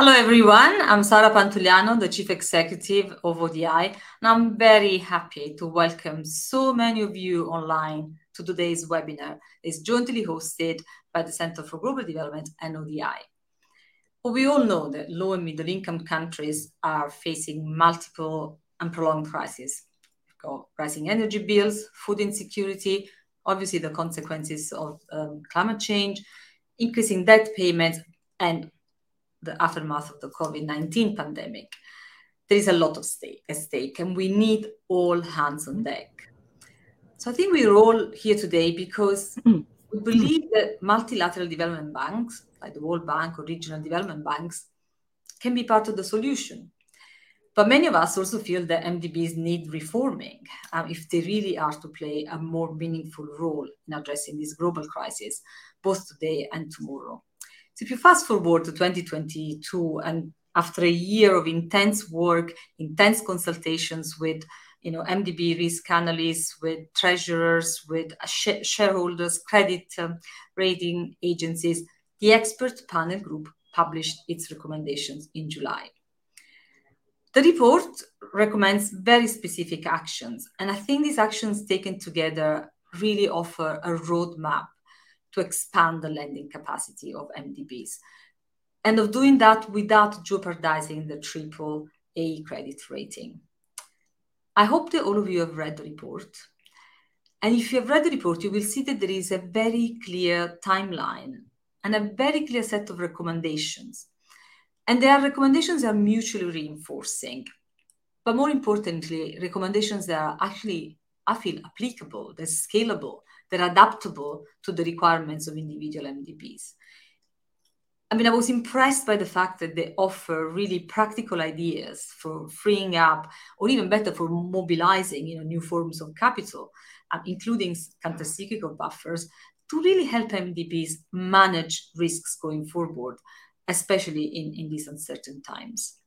Hello, everyone. I'm Sara Pantuliano, the Chief Executive of ODI, and I'm very happy to welcome so many of you online to today's webinar. It's jointly hosted by the Center for Global Development and ODI. We all know that low and middle income countries are facing multiple and prolonged crises. We've got rising energy bills, food insecurity, obviously the consequences of um, climate change, increasing debt payments, and the aftermath of the COVID 19 pandemic. There is a lot of stake, at stake, and we need all hands on deck. So I think we're all here today because mm. we believe that multilateral development banks, like the World Bank or regional development banks, can be part of the solution. But many of us also feel that MDBs need reforming um, if they really are to play a more meaningful role in addressing this global crisis, both today and tomorrow. So if you fast forward to 2022 and after a year of intense work, intense consultations with you know, MDB risk analysts, with treasurers, with sh- shareholders, credit um, rating agencies, the expert panel group published its recommendations in July. The report recommends very specific actions, and I think these actions taken together really offer a roadmap to expand the lending capacity of MDBs. And of doing that without jeopardizing the triple A credit rating. I hope that all of you have read the report. And if you have read the report, you will see that there is a very clear timeline and a very clear set of recommendations. And their recommendations are mutually reinforcing. But more importantly, recommendations that are actually, I feel, applicable, they're scalable, they're adaptable to the requirements of individual MDBs. I mean, I was impressed by the fact that they offer really practical ideas for freeing up, or even better, for mobilizing, you know, new forms of capital, um, including countercyclical buffers, to really help MDBs manage risks going forward, especially in, in these uncertain times.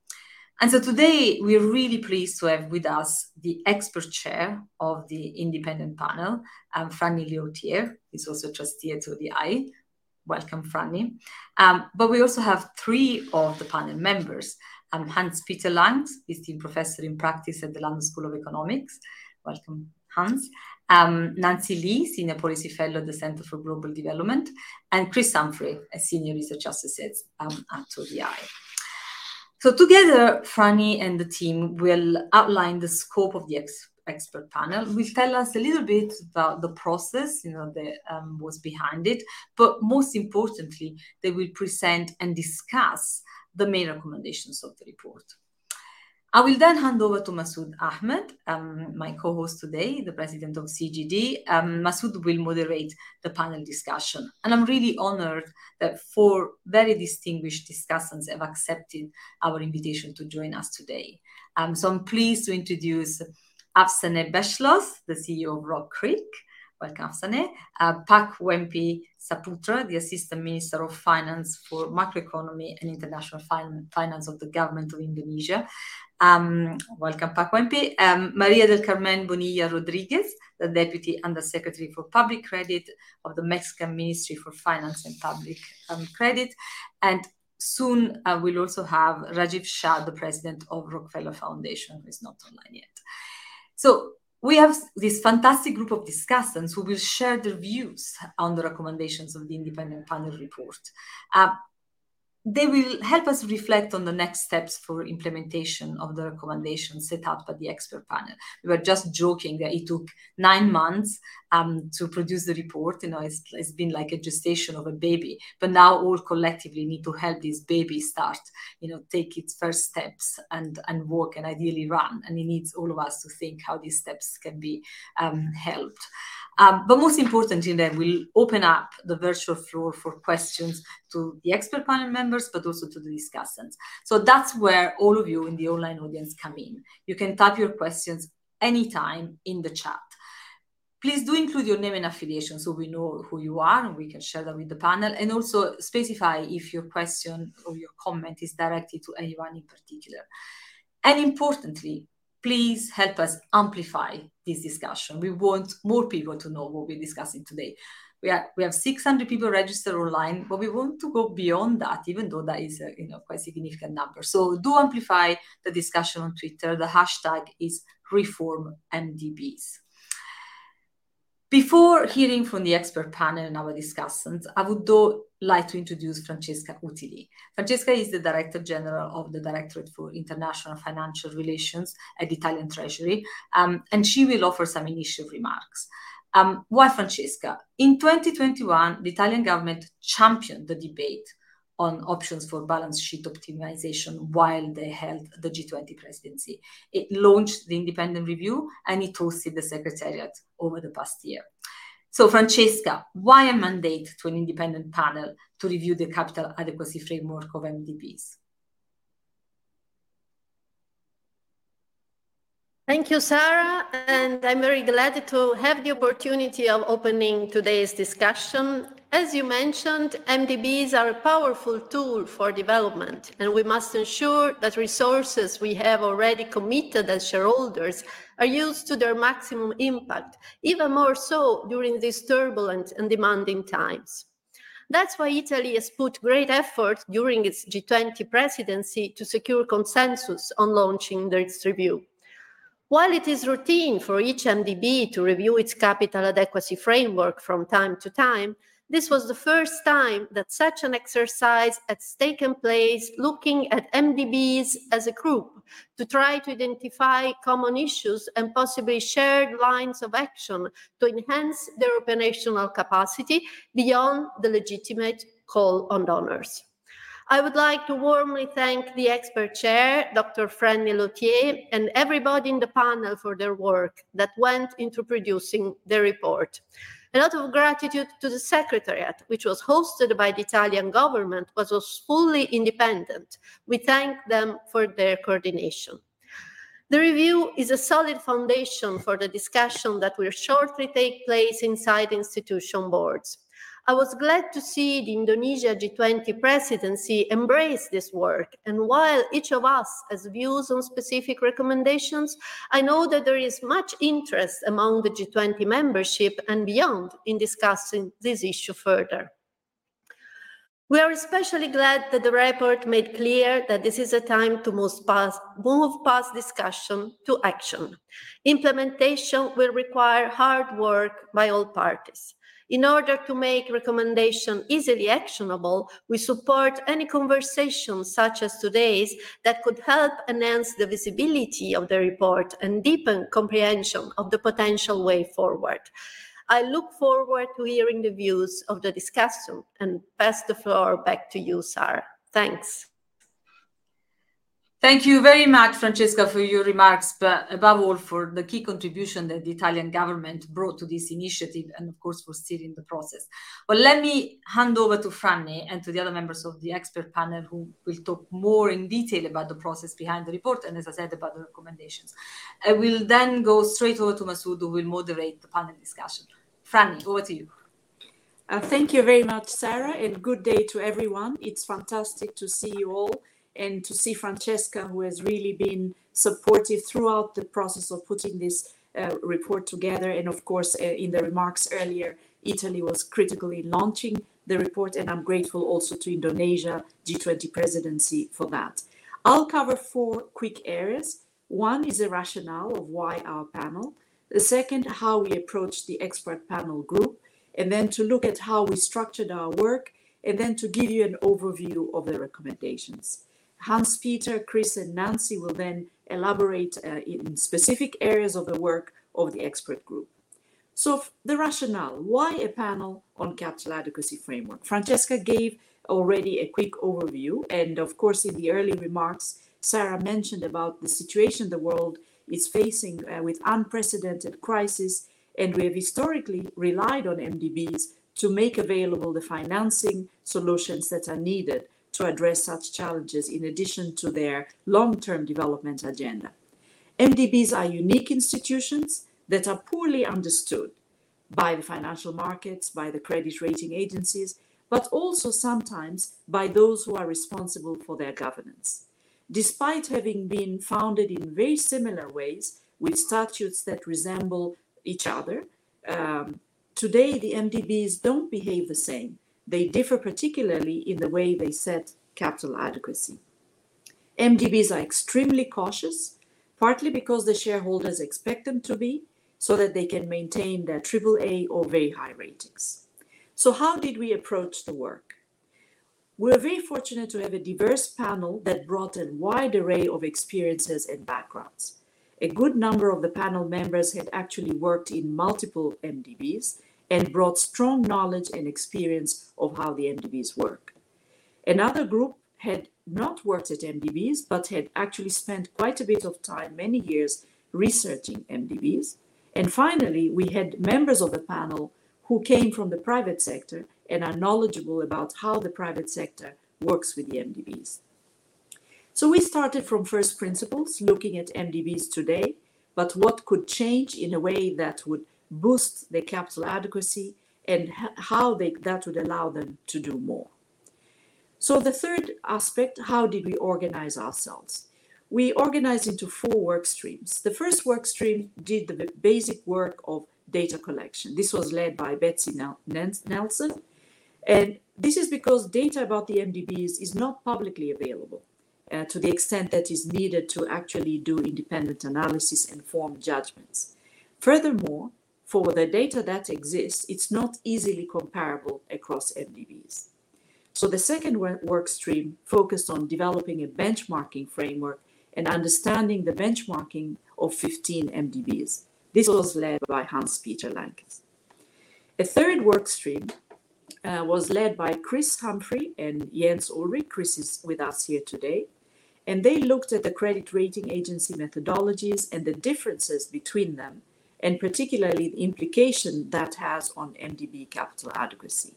And so today we're really pleased to have with us the expert chair of the independent panel, um, Franny Leautier, who's also trustee at ODI. Welcome, Franny. Um, but we also have three of the panel members. Um, Hans Peter Lankes, esteemed professor in practice at the London School of Economics. Welcome, Hans. Um, Nancy Lee, Senior Policy Fellow at the Center for Global Development, and Chris Humphrey, a Senior Research Associate um, at ODI. So together, Franny and the team will outline the scope of the ex- expert panel. Will tell us a little bit about the process, you know, that um, was behind it. But most importantly, they will present and discuss the main recommendations of the report. I will then hand over to Masood Ahmed, um, my co-host today, the president of CGD. Um, Masood will moderate the panel discussion. And I'm really honored that four very distinguished discussants have accepted our invitation to join us today. Um, so I'm pleased to introduce Afsaneh Beschloss, the CEO of Rock Creek. Welcome, Afsaneh. Uh, Pak Wempi Saputra, the Assistant Minister of Finance for Macroeconomy and International Finance of the Government of Indonesia. Um, welcome, Pak Wempi. Um, Maria del Carmen Bonilla Rodriguez, the Deputy Undersecretary for Public Credit of the Mexican Ministry for Finance and Public um, Credit. And soon uh, we'll also have Rajiv Shah, the President of Rockefeller Foundation, who is not online yet. So we have this fantastic group of discussants who will share their views on the recommendations of the independent panel report. Uh, they will help us reflect on the next steps for implementation of the recommendations set out by the expert panel. We were just joking that it took nine months um, to produce the report. You know, it's, it's been like a gestation of a baby, but now all collectively need to help this baby start, you know, take its first steps and, and walk and ideally run. And it needs all of us to think how these steps can be um, helped. Um, but most importantly, then we'll open up the virtual floor for questions to the expert panel members, but also to the discussants. So that's where all of you in the online audience come in. You can type your questions anytime in the chat. Please do include your name and affiliation so we know who you are and we can share that with the panel. And also specify if your question or your comment is directed to anyone in particular. And importantly, please help us amplify this discussion. We want more people to know what we're discussing today. we, are, we have 600 people registered online, but we want to go beyond that, even though that is a you know, quite significant number. So do amplify the discussion on Twitter. The hashtag is reformmdbs. Before hearing from the expert panel and our discussants, I would though like to introduce Francesca Utili. Francesca is the Director General of the Directorate for International Financial Relations at the Italian Treasury, um, and she will offer some initial remarks. Um, why Francesca? In 2021, the Italian government championed the debate on options for balance sheet optimization while they held the G20 presidency. It launched the independent review and it hosted the secretariat over the past year. So, Francesca, why a mandate to an independent panel to review the capital adequacy framework of MDBs? Thank you, Sara, and I'm very glad to have the opportunity of opening today's discussion. As you mentioned, MDBs are a powerful tool for development, and we must ensure that resources we have already committed as shareholders are used to their maximum impact, even more so during these turbulent and demanding times. That's why Italy has put great effort during its G20 presidency to secure consensus on launching its review. While it is routine for each MDB to review its capital adequacy framework from time to time, this was the first time that such an exercise has taken place looking at MDBs as a group to try to identify common issues and possibly shared lines of action to enhance their operational capacity beyond the legitimate call on donors. I would like to warmly thank the expert chair, Dr. Franny Leautier, and everybody in the panel for their work that went into producing the report. A lot of gratitude to the Secretariat, which was hosted by the Italian government, but was fully independent. We thank them for their coordination. The review is a solid foundation for the discussion that will shortly take place inside institution boards. I was glad to see the Indonesia G20 presidency embrace this work. And while each of us has views on specific recommendations, I know that there is much interest among the G20 membership and beyond in discussing this issue further. We are especially glad that the report made clear that this is a time to move past, move past discussion to action. Implementation will require hard work by all parties. In order to make recommendation easily actionable, we support any conversation such as today's that could help enhance the visibility of the report and deepen comprehension of the potential way forward. I look forward to hearing the views of the discussion and pass the floor back to you, Sara. Thanks. Thank you very much, Francesca, for your remarks, but above all for the key contribution that the Italian government brought to this initiative and, of course, for steering the process. But let me hand over to Franny and to the other members of the expert panel who will talk more in detail about the process behind the report and, as I said, about the recommendations. I will then go straight over to Masood, who will moderate the panel discussion. Franny, over to you. Uh, thank you very much, Sara, and good day to everyone. It's fantastic to see you all and to see Francesca, who has really been supportive throughout the process of putting this uh, report together. And of course, uh, in the remarks earlier, Italy was critical in launching the report, and I'm grateful also to Indonesia G20 presidency for that. I'll cover four quick areas. One is the rationale of why our panel. The second, how we approached the expert panel group, and then to look at how we structured our work, and then to give you an overview of the recommendations. Hans Peter, Chris, and Nancy will then elaborate uh, in specific areas of the work of the expert group. So, the rationale why a panel on capital adequacy framework? Francesca gave already a quick overview, and of course, in the early remarks, Sara mentioned about the situation the world is facing uh, with unprecedented crisis, and we have historically relied on MDBs to make available the financing solutions that are needed to address such challenges in addition to their long-term development agenda. MDBs are unique institutions that are poorly understood by the financial markets, by the credit rating agencies, but also sometimes by those who are responsible for their governance. Despite having been founded in very similar ways with statutes that resemble each other, um, Today, the MDBs don't behave the same. They differ particularly in the way they set capital adequacy. MDBs are extremely cautious, partly because the shareholders expect them to be, so that they can maintain their AAA or very high ratings. So, how did we approach the work? We were very fortunate to have a diverse panel that brought a wide array of experiences and backgrounds. A good number of the panel members had actually worked in multiple MDBs and brought strong knowledge and experience of how the MDBs work. Another group had not worked at MDBs, but had actually spent quite a bit of time, many years, researching MDBs. And finally, we had members of the panel who came from the private sector and are knowledgeable about how the private sector works with the MDBs. So we started from first principles, looking at MDBs today, but what could change in a way that would boost their capital adequacy and how they, that would allow them to do more. So the third aspect, how did we organize ourselves? We organized into four work streams. The first work stream did the basic work of data collection. This was led by Betsy Nelson. And this is because data about the MDBs is not publicly available uh, to the extent that is needed to actually do independent analysis and form judgments. Furthermore, for the data that exists, it's not easily comparable across MDBs. So the second work stream focused on developing a benchmarking framework and understanding the benchmarking of 15 MDBs. This was led by Hans-Peter Lankes. A third work stream uh, was led by Chris Humphrey and Jens Ulrich. Chris is with us here today. And they looked at the credit rating agency methodologies and the differences between them, and particularly the implication that has on MDB capital adequacy.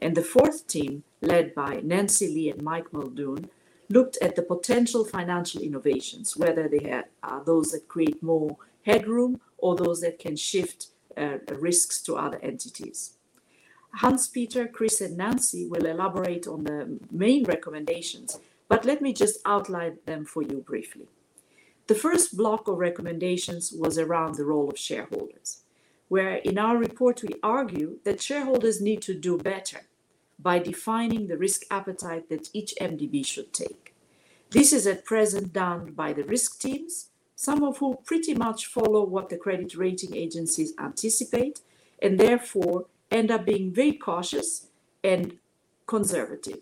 And the fourth team, led by Nancy Lee and Mike Muldoon, looked at the potential financial innovations, whether they are those that create more headroom or those that can shift uh, risks to other entities. Hans Peter, Chris, and Nancy will elaborate on the main recommendations, but let me just outline them for you briefly. The first block of recommendations was around the role of shareholders, where in our report we argue that shareholders need to do better by defining the risk appetite that each MDB should take. This is at present done by the risk teams some of whom pretty much follow what the credit rating agencies anticipate and therefore end up being very cautious and conservative.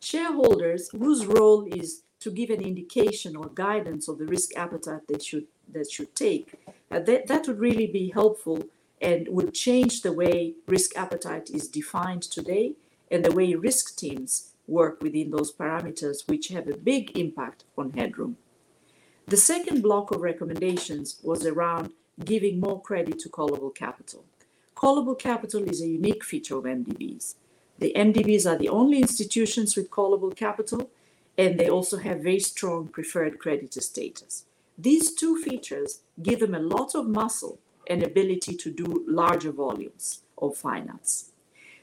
Shareholders whose role is to give an indication or guidance of the risk appetite they should that should take, uh, that, that would really be helpful and would change the way risk appetite is defined today and the way risk teams work within those parameters, which have a big impact on headroom. The second block of recommendations was around giving more credit to callable capital. Callable capital is a unique feature of MDBs. The MDBs are the only institutions with callable capital, and they also have very strong preferred creditor status. These two features give them a lot of muscle and ability to do larger volumes of finance.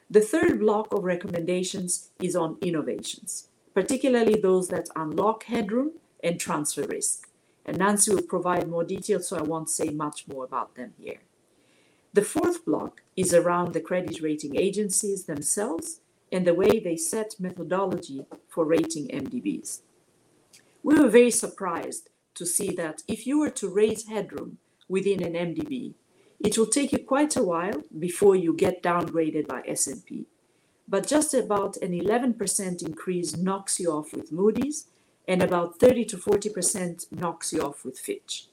The third block of recommendations is on innovations, particularly those that unlock headroom and transfer risk and Nancy will provide more details, so I won't say much more about them here. The fourth block is around the credit rating agencies themselves and the way they set methodology for rating MDBs. We were very surprised to see that if you were to raise headroom within an MDB, it will take you quite a while before you get downgraded by S&P. But just about an 11% increase knocks you off with Moody's and about 30 to 40% knocks you off with Fitch.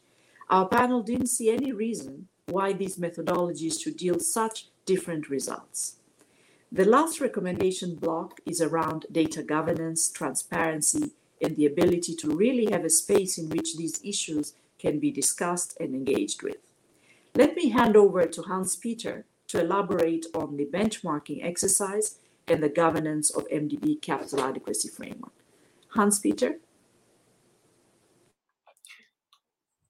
Our panel didn't see any reason why these methodologies should yield such different results. The last recommendation block is around data governance, transparency, and the ability to really have a space in which these issues can be discussed and engaged with. Let me hand over to Hans Peter to elaborate on the benchmarking exercise and the governance of MDB capital adequacy framework. Hans Peter.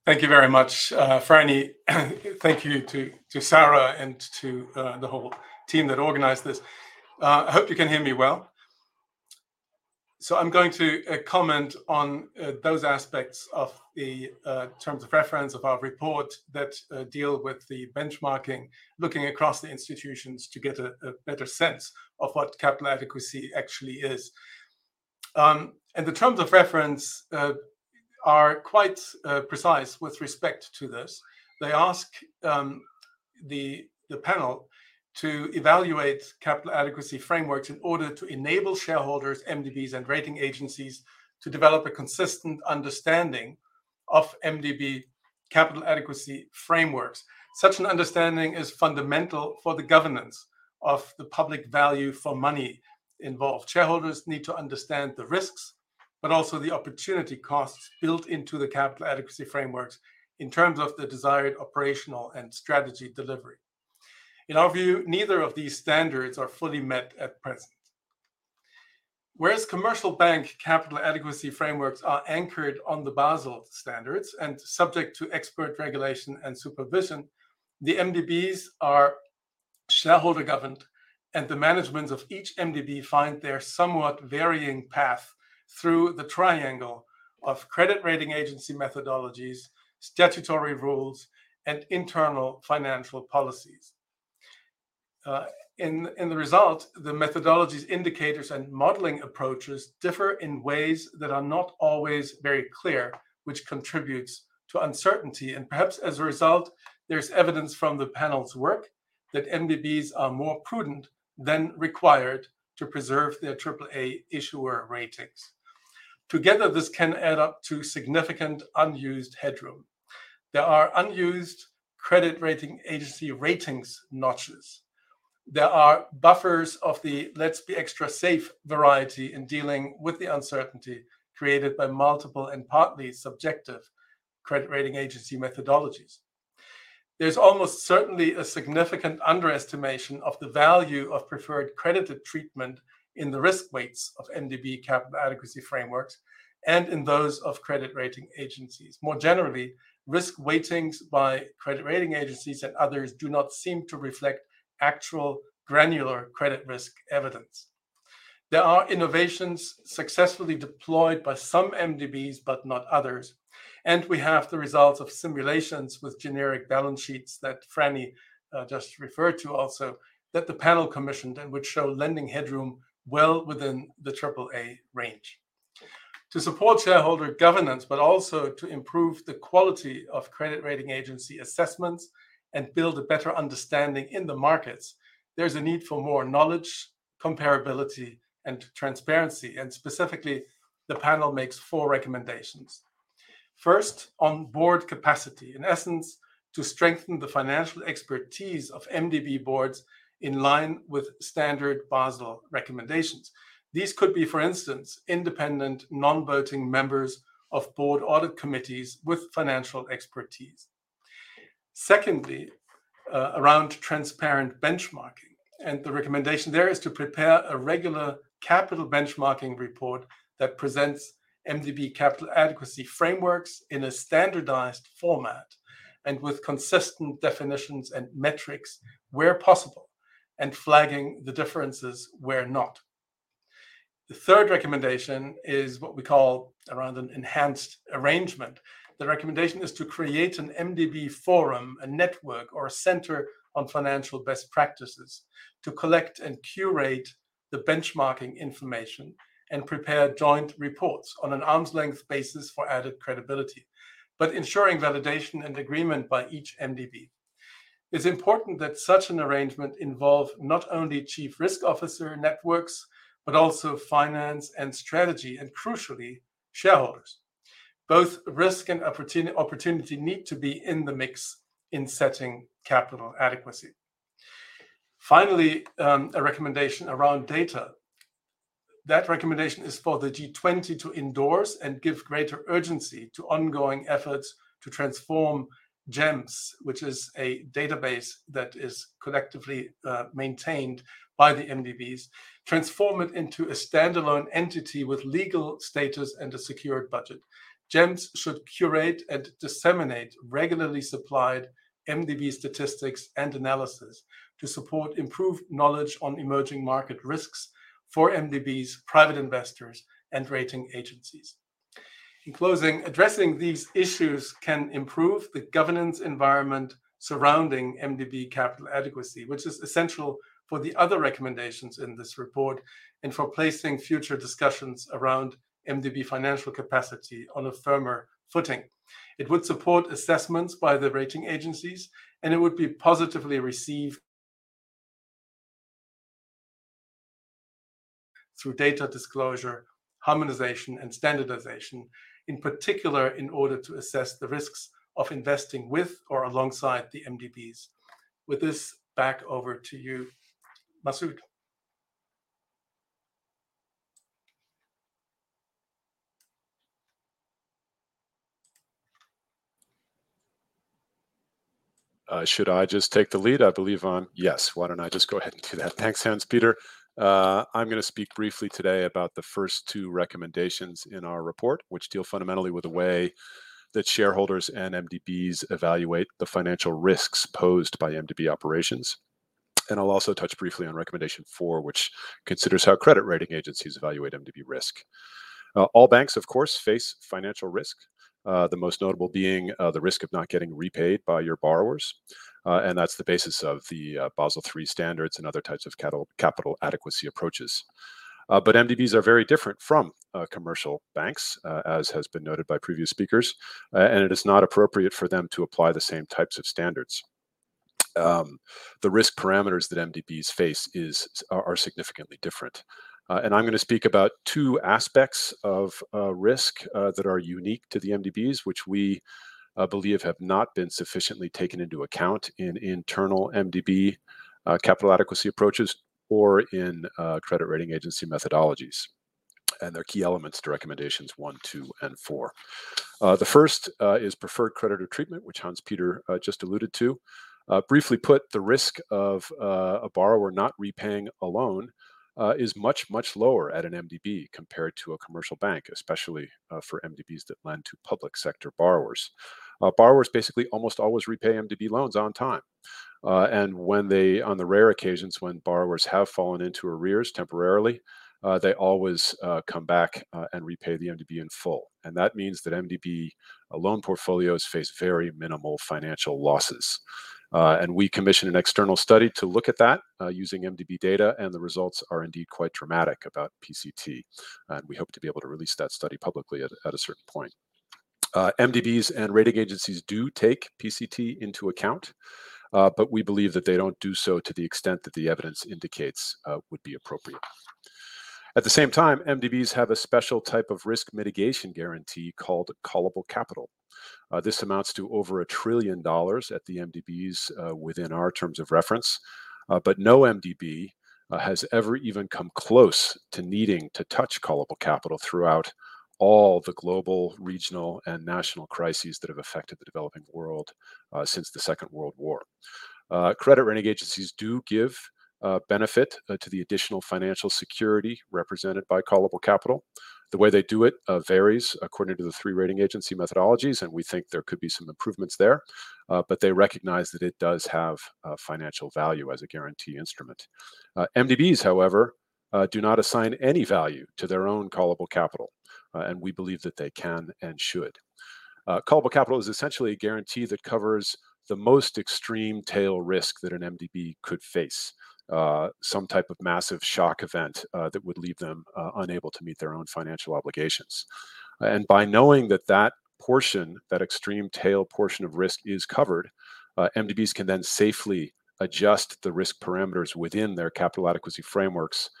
Thank you very much, uh, Franny. Thank you to, to Sara and to uh, the whole team that organized this. Uh, I hope you can hear me well. so I'm going to uh, comment on uh, those aspects of the uh, terms of reference of our report that uh, deal with the benchmarking, looking across the institutions to get a, a better sense of what capital adequacy actually is. Um, and the terms of reference uh, are quite precise with respect to this. They ask um, the, the panel to evaluate capital adequacy frameworks in order to enable shareholders, MDBs, and rating agencies to develop a consistent understanding of MDB capital adequacy frameworks. Such an understanding is fundamental for the governance of the public value for money involved. Shareholders need to understand the risks, but also the opportunity costs built into the capital adequacy frameworks in terms of the desired operational and strategy delivery. In our view, neither of these standards are fully met at present. Whereas commercial bank capital adequacy frameworks are anchored on the Basel standards and subject to expert regulation and supervision, the MDBs are shareholder governed, and the managements of each MDB find their somewhat varying path through the triangle of credit rating agency methodologies, statutory rules, and internal financial policies. Uh, in, in the result, the methodologies, indicators, and modeling approaches differ in ways that are not always very clear, which contributes to uncertainty. And perhaps as a result, there's evidence from the panel's work that MDBs are more prudent than required to preserve their AAA issuer ratings. Together, this can add up to significant unused headroom. There are unused credit rating agency ratings notches there are buffers of the let's be extra safe variety in dealing with the uncertainty created by multiple and partly subjective credit rating agency methodologies. There's almost certainly a significant underestimation of the value of preferred creditor treatment in the risk weights of MDB capital adequacy frameworks and in those of credit rating agencies. More generally, risk weightings by credit rating agencies and others do not seem to reflect actual granular credit risk evidence. There are innovations successfully deployed by some MDBs, but not others. And we have the results of simulations with generic balance sheets that Franny uh, just referred to also, that the panel commissioned and which show lending headroom well within the AAA range. To support shareholder governance, but also to improve the quality of credit rating agency assessments and build a better understanding in the markets, there's a need for more knowledge, comparability, and transparency. And specifically, the panel makes four recommendations. First, on board capacity, in essence, to strengthen the financial expertise of MDB boards in line with standard Basel recommendations. These could be, for instance, independent, non voting members of board audit committees with financial expertise. Secondly, uh, around transparent benchmarking. And the recommendation there is to prepare a regular capital benchmarking report that presents MDB capital adequacy frameworks in a standardized format and with consistent definitions and metrics where possible, and flagging the differences where not. The third recommendation is what we call around an enhanced arrangement the recommendation is to create an MDB forum, a network, or a center on financial best practices to collect and curate the benchmarking information and prepare joint reports on an arm's length basis for added credibility, but ensuring validation and agreement by each MDB. It's important that such an arrangement involve not only chief risk officer networks, but also finance and strategy, and crucially, shareholders both risk and opportunity need to be in the mix in setting capital adequacy. Finally, um, a recommendation around data. That recommendation is for the G20 to endorse and give greater urgency to ongoing efforts to transform GEMS, which is a database that is collectively uh, maintained by the MDBs, transform it into a standalone entity with legal status and a secured budget. GEMS should curate and disseminate regularly supplied MDB statistics and analysis to support improved knowledge on emerging market risks for MDBs, private investors, and rating agencies. In closing, addressing these issues can improve the governance environment surrounding MDB capital adequacy, which is essential for the other recommendations in this report and for placing future discussions around MDB financial capacity on a firmer footing. It would support assessments by the rating agencies, and it would be positively received through data disclosure, harmonization, and standardization, in particular in order to assess the risks of investing with or alongside the MDBs. With this, back over to you, Masood. Should I just take the lead? I believe on yes. Why don't I just go ahead and do that? Thanks, Hans-Peter. Uh, I'm going to speak briefly today about the first two recommendations in our report, which deal fundamentally with the way that shareholders and MDBs evaluate the financial risks posed by MDB operations. And I'll also touch briefly on recommendation four, which considers how credit rating agencies evaluate MDB risk. Uh, all banks, of course, face financial risk, Uh, the most notable being uh, the risk of not getting repaid by your borrowers. Uh, and that's the basis of the Basel III standards and other types of capital adequacy approaches. But MDBs are very different from commercial banks, as has been noted by previous speakers, and it is not appropriate for them to apply the same types of standards. Um, the risk parameters that MDBs face is are significantly different. Uh, I'm going to speak about two aspects of uh, risk uh, that are unique to the MDBs, which we believe have not been sufficiently taken into account in internal MDB capital adequacy approaches or in credit rating agency methodologies. And they're key elements to recommendations one, two, and four. The first is preferred creditor treatment, which Hans-Peter just alluded to. Briefly put, the risk of a borrower not repaying a loan Uh, is much, much lower at an MDB compared to a commercial bank, especially uh, for MDBs that lend to public sector borrowers. Uh, borrowers basically almost always repay MDB loans on time. And when they, on the rare occasions when borrowers have fallen into arrears temporarily, they always come back and repay the MDB in full. And that means that MDB loan portfolios face very minimal financial losses. Uh, and we commissioned an external study to look at that uh, using MDB data, and the results are indeed quite dramatic about PCT. And we hope to be able to release that study publicly at at a certain point. Uh, MDBs and rating agencies do take PCT into account, but we believe that they don't do so to the extent that the evidence indicates would be appropriate. At the same time, MDBs have a special type of risk mitigation guarantee called callable capital. Uh, this amounts to over a $1 trillion at the MDBs uh, within our terms of reference. Uh, but no MDB has ever even come close to needing to touch callable capital throughout all the global, regional, and national crises that have affected the developing world since the Second World War. Credit rating agencies do give benefit to the additional financial security represented by callable capital. The way they do it uh, varies according to the three rating agency methodologies, and we think there could be some improvements there. Uh, but they recognize that it does have financial value as a guarantee instrument. Uh, MDBs, however, do not assign any value to their own callable capital, and we believe that they can and should. Callable capital is essentially a guarantee that covers the most extreme tail risk that an MDB could face, Uh, some type of massive shock event uh, that would leave them uh, unable to meet their own financial obligations. And by knowing that that portion, that extreme tail portion of risk is covered, MDBs can then safely adjust the risk parameters within their capital adequacy frameworks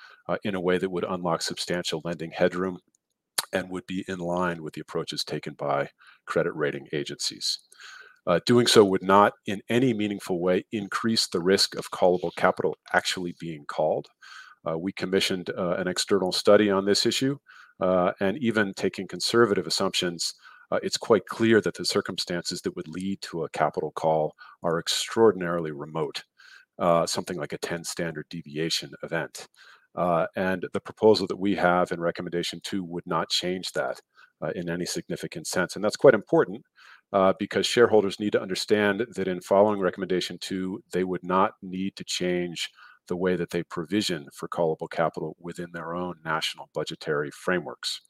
in a way that would unlock substantial lending headroom and would be in line with the approaches taken by credit rating agencies. Uh, doing so would not in any meaningful way increase the risk of callable capital actually being called. Uh, we commissioned uh, an external study on this issue, and even taking conservative assumptions, it's quite clear that the circumstances that would lead to a capital call are extraordinarily remote, something like a 10 standard deviation event. And the proposal that we have in recommendation two would not change that in any significant sense. And that's quite important because shareholders need to understand that in following recommendation two, they would not need to change the way that they provision for callable capital within their own national budgetary frameworks.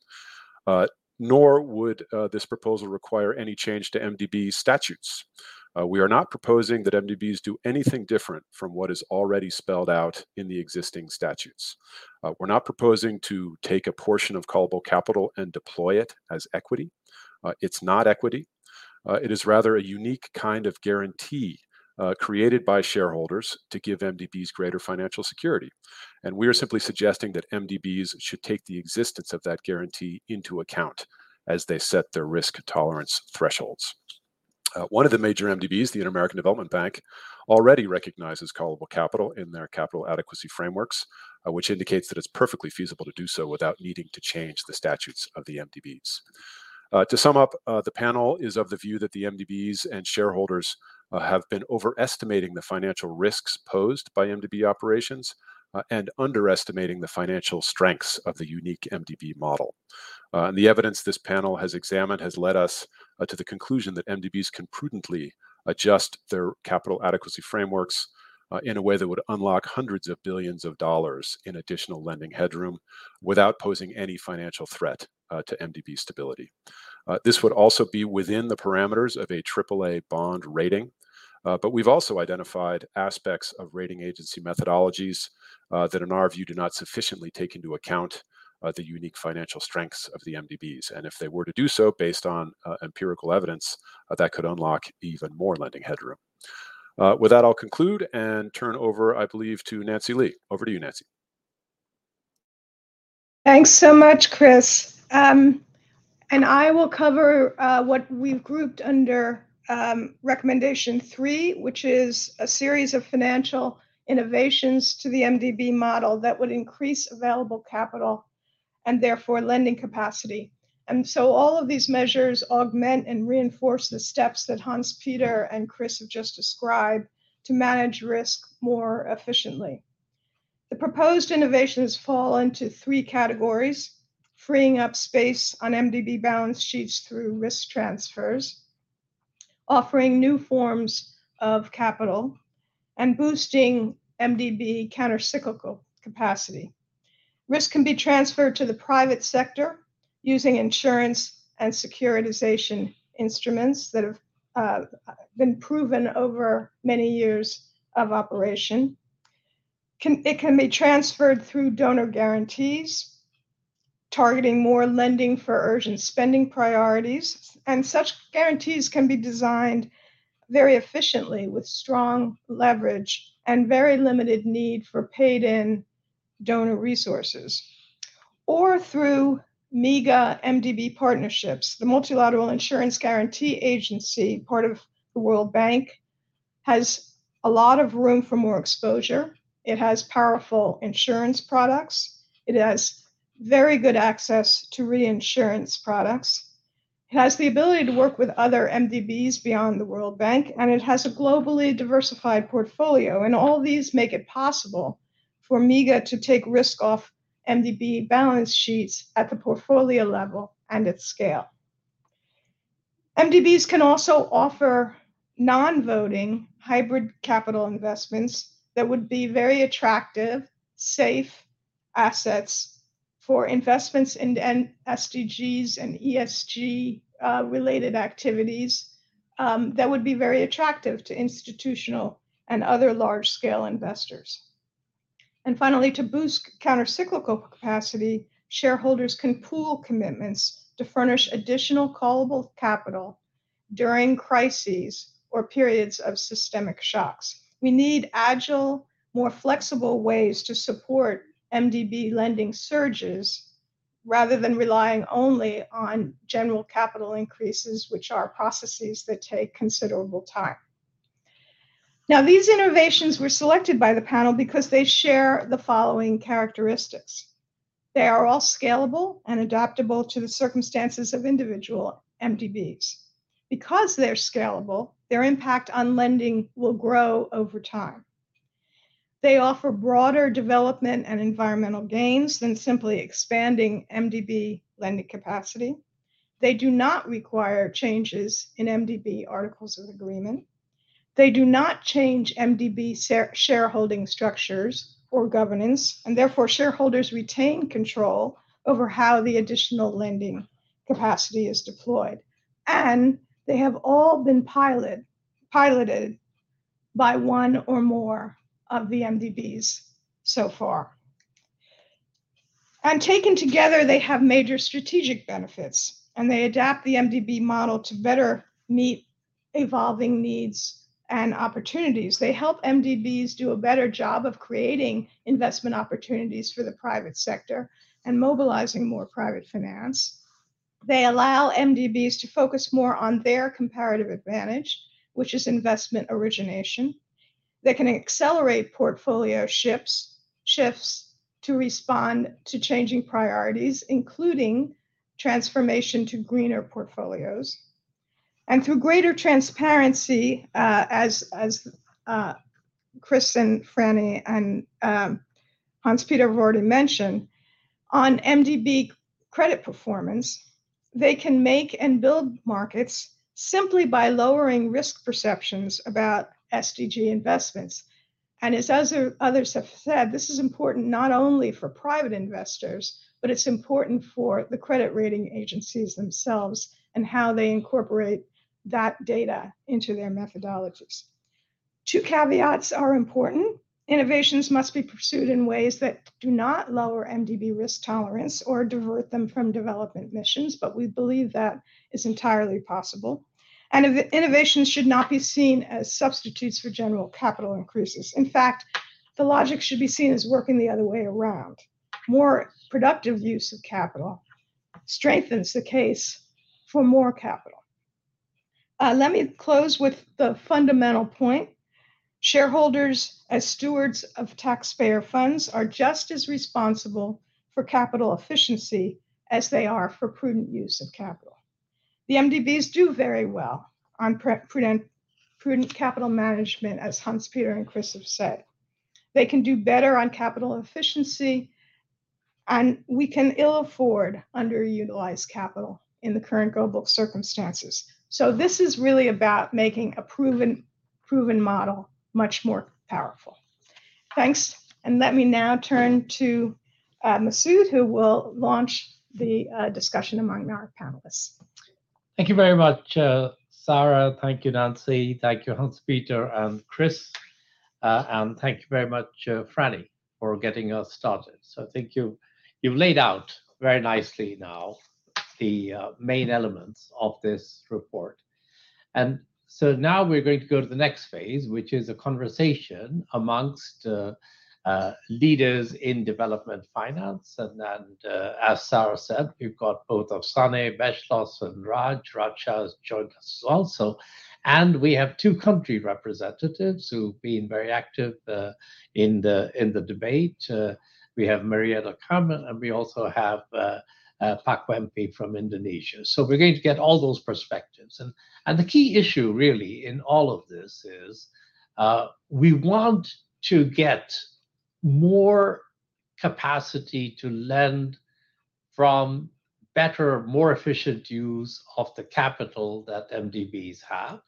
Uh, nor would uh, this proposal require any change to MDB statutes. Uh, we are not proposing that MDBs do anything different from what is already spelled out in the existing statutes. Uh, we're not proposing to take a portion of callable capital and deploy it as equity. Uh, it's not equity. Uh, it is rather a unique kind of guarantee uh, created by shareholders to give MDBs greater financial security. And we are simply suggesting that MDBs should take the existence of that guarantee into account as they set their risk tolerance thresholds. Uh, one of the major MDBs, the Inter-American Development Bank, already recognizes callable capital in their capital adequacy frameworks, uh, which indicates that it's perfectly feasible to do so without needing to change the statutes of the MDBs. Uh, to sum up, uh, the panel is of the view that the MDBs and shareholders uh, have been overestimating the financial risks posed by MDB operations uh, and underestimating the financial strengths of the unique MDB model. Uh, and the evidence this panel has examined has led us uh, to the conclusion that MDBs can prudently adjust their capital adequacy frameworks uh, in a way that would unlock hundreds of billions of dollars in additional lending headroom without posing any financial threat uh, to MDB stability. Uh, this would also be within the parameters of a AAA bond rating. Uh, but we've also identified aspects of rating agency methodologies uh, that, in our view, do not sufficiently take into account uh, the unique financial strengths of the MDBs. And if they were to do so based on empirical evidence, that could unlock even more lending headroom. Uh, with that, I'll conclude and turn over, I believe, to Nancy Lee. Over to you, Nancy. Thanks so much, Chris. Um, and I will cover uh, what we've grouped under um, recommendation three, which is a series of financial innovations to the MDB model that would increase available capital and therefore lending capacity. And so all of these measures augment and reinforce the steps that Hans Peter and Chris have just described to manage risk more efficiently. The proposed innovations fall into three categories freeing up space on MDB balance sheets through risk transfers, offering new forms of capital, and boosting MDB countercyclical capacity. Risk can be transferred to the private sector using insurance and securitization instruments that have uh, been proven over many years of operation. Can, it can be transferred through donor guarantees, targeting more lending for urgent spending priorities. And such guarantees can be designed very efficiently with strong leverage and very limited need for paid in donor resources, or through MIGA MDB partnerships. The Multilateral Insurance Guarantee Agency, part of the World Bank, has a lot of room for more exposure. It has powerful insurance products. It has very good access to reinsurance products. It has the ability to work with other MDBs beyond the World Bank, and it has a globally diversified portfolio. And all these make it possible for MIGA to take risk off MDB balance sheets at the portfolio level and at scale. MDBs can also offer non voting hybrid capital investments that would be very attractive, safe assets for investments in SDGs and ESG uh, related activities um, that would be very attractive to institutional and other large scale investors. And finally, to boost countercyclical capacity, shareholders can pool commitments to furnish additional callable capital during crises or periods of systemic shocks. We need agile, more flexible ways to support MDB lending surges rather than relying only on general capital increases, which are processes that take considerable time. Now, these innovations were selected by the panel because they share the following characteristics. They are all scalable and adaptable to the circumstances of individual MDBs. Because they're scalable, their impact on lending will grow over time. They offer broader development and environmental gains than simply expanding MDB lending capacity. They do not require changes in MDB articles of agreement They do not change MDB shareholding structures or governance, and therefore shareholders retain control over how the additional lending capacity is deployed. And they have all been pilot, piloted by one or more of the MDBs so far. And taken together, they have major strategic benefits, and they adapt the MDB model to better meet evolving needs and opportunities. They help MDBs do a better job of creating investment opportunities for the private sector and mobilizing more private finance. They allow MDBs to focus more on their comparative advantage, which is investment origination. They can accelerate portfolio shifts, shifts to respond to changing priorities, including transformation to greener portfolios. And through greater transparency, uh, as, as uh, Chris and Franny and um, Hans Peter have already mentioned, on MDB credit performance, they can make and build markets simply by lowering risk perceptions about SDG investments. And as other, others have said, this is important not only for private investors, but it's important for the credit rating agencies themselves and how they incorporate that data into their methodologies. Two caveats are important. Innovations must be pursued in ways that do not lower MDB risk tolerance or divert them from development missions, but we believe that is entirely possible. And innovations should not be seen as substitutes for general capital increases. In fact, the logic should be seen as working the other way around. More productive use of capital strengthens the case for more capital. Uh, let me close with the fundamental point Shareholders, as stewards of taxpayer funds, are just as responsible for capital efficiency as they are for prudent use of capital. The MDBs do very well on prudent, prudent capital management, as Hans Peter and Chris have said. They can do better on capital efficiency, and we can ill afford underutilized capital in the current global circumstances. So this is really about making a proven proven model much more powerful. Thanks. And let me now turn to uh, Masood, who will launch the uh, discussion among our panelists. Thank you very much, uh, Sara. Thank you, Nancy. Thank you, Hans-Peter and Chris. Uh, and thank you very much, uh, Franny, for getting us started. So I think you, you've laid out very nicely now the uh, main elements of this report. And so now we're going to go to the next phase, which is a conversation amongst uh, uh, leaders in development finance. And, and uh, as Sara said, we've got both Afsaneh, Beschloss, and Raj. Raj has joined us also. And we have two country representatives who've been very active uh, in the in the debate. Uh, we have Marietta Carmen, and we also have uh, Pak from Indonesia. So we're going to get all those perspectives. And, and the key issue really in all of this is uh, we want to get more capacity to lend from better, more efficient use of the capital that MDBs have.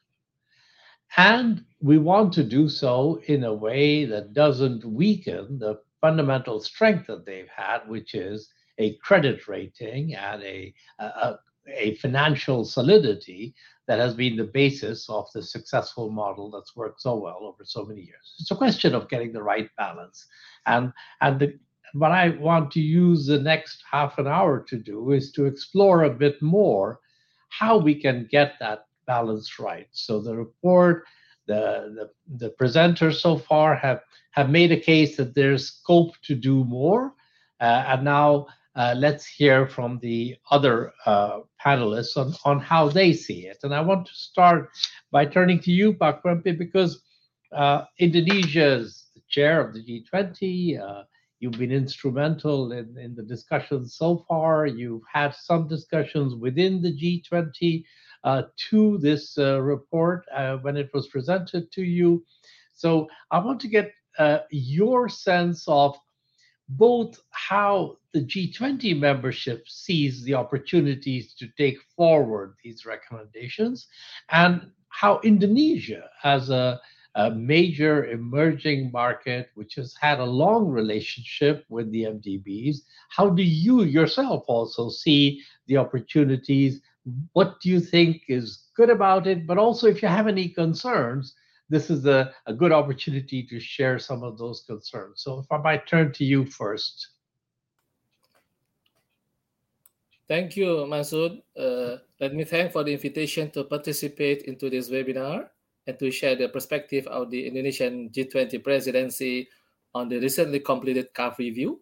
And we want to do so in a way that doesn't weaken the fundamental strength that they've had, which is a credit rating and a, a, a financial solidity that has been the basis of the successful model that's worked so well over so many years. It's a question of getting the right balance. And, and the, what I want to use the next half an hour to do is to explore a bit more how we can get that balance right. So the report, the, the, the presenters so far have, have made a case that there's scope to do more. Uh, and now uh, let's hear from the other uh, panelists on, on how they see it. And I want to start by turning to you, Pak because uh, Indonesia is the chair of the G20. Uh, you've been instrumental in, in the discussions so far. You've had some discussions within the G20 uh, to this uh, report when it was presented to you. So I want to get your sense of both how the G20 membership sees the opportunities to take forward these recommendations and how Indonesia, as a, a major emerging market which has had a long relationship with the MDBs, how do you yourself also see the opportunities? What do you think is good about it? But also, if you have any concerns, this is a, a good opportunity to share some of those concerns. So, if I might turn to you first. Thank you, Masood. Uh, let me thank for the invitation to participate into this webinar and to share the perspective of the Indonesian G20 presidency on the recently completed CAF review.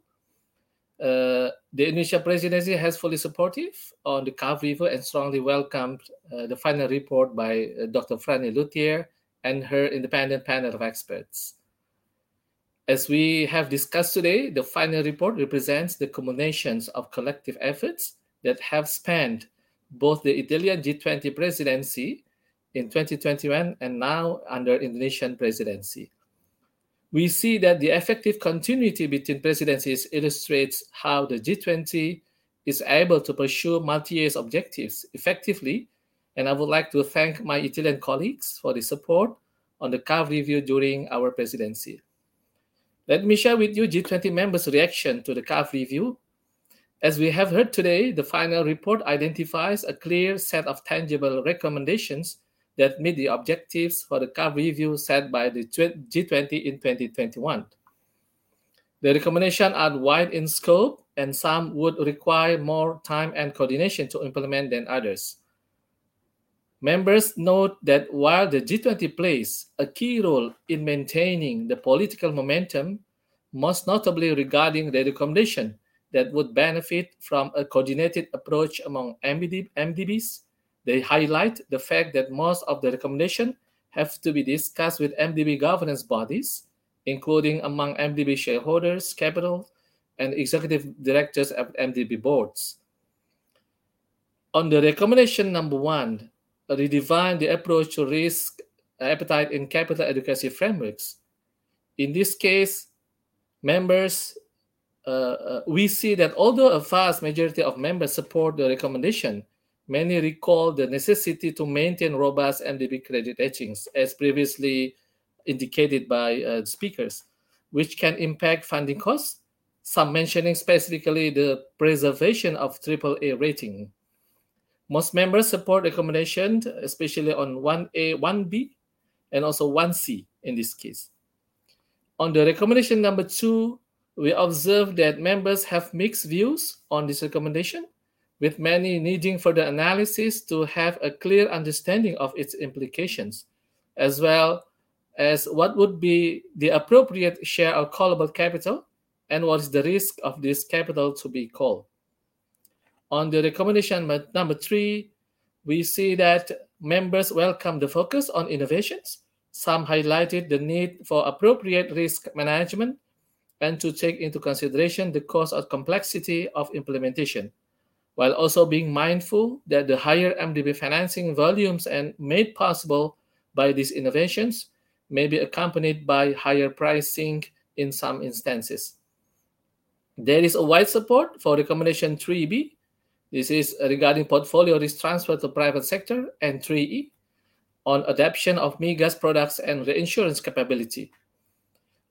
Uh, the Indonesian presidency has fully supportive on the CAF review and strongly welcomed uh, the final report by uh, Dr. Franny Leautier and her independent panel of experts. As we have discussed today, the final report represents the culminations of collective efforts that have spanned both the Italian G20 presidency in 2021 and now under Indonesian presidency. We see that the effective continuity between presidencies illustrates how the G20 is able to pursue multi-year objectives effectively, and I would like to thank my Italian colleagues for the support on the CAF review during our presidency. Let me share with you G20 members' reaction to the CAF review as we have heard today, the final report identifies a clear set of tangible recommendations that meet the objectives for the CAF review set by the G20 in 2021. The recommendations are wide in scope, and some would require more time and coordination to implement than others. Members note that while the G20 plays a key role in maintaining the political momentum, most notably regarding the recommendation that would benefit from a coordinated approach among MDB, MDBs. They highlight the fact that most of the recommendations have to be discussed with MDB governance bodies, including among MDB shareholders, capital, and executive directors of MDB boards. On the recommendation number one, redefine the approach to risk appetite in capital adequacy frameworks. In this case, members uh, uh, we see that although a vast majority of members support the recommendation, many recall the necessity to maintain robust MDB credit ratings, as previously indicated by uh, speakers, which can impact funding costs, some mentioning specifically the preservation of AAA rating. Most members support recommendation, especially on 1A, 1B, and also 1C in this case. On the recommendation number two, we observe that members have mixed views on this recommendation, with many needing further analysis to have a clear understanding of its implications, as well as what would be the appropriate share of callable capital and what is the risk of this capital to be called. On the recommendation number three, we see that members welcome the focus on innovations. Some highlighted the need for appropriate risk management and to take into consideration the cost or complexity of implementation, while also being mindful that the higher MDB financing volumes and made possible by these innovations may be accompanied by higher pricing in some instances. There is a wide support for recommendation 3B. This is regarding portfolio risk transfer to private sector and 3E on adoption of MIGA's products and reinsurance capability.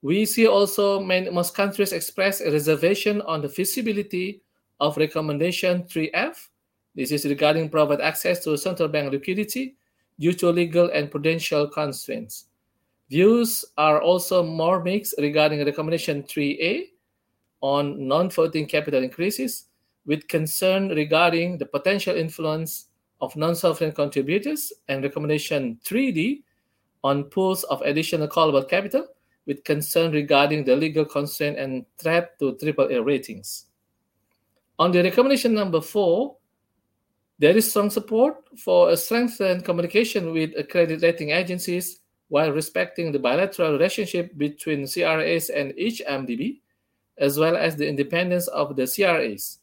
We see also many, most countries express a reservation on the feasibility of recommendation 3F. This is regarding private access to central bank liquidity due to legal and prudential constraints. Views are also more mixed regarding recommendation 3A on non-floating capital increases, with concern regarding the potential influence of non-sovereign contributors, and recommendation 3D on pools of additional callable capital, with concern regarding the legal constraint and threat to AAA ratings. On the recommendation number four, there is strong support for a strengthened communication with credit rating agencies while respecting the bilateral relationship between CRAs and each MDB, as well as the independence of the CRAs.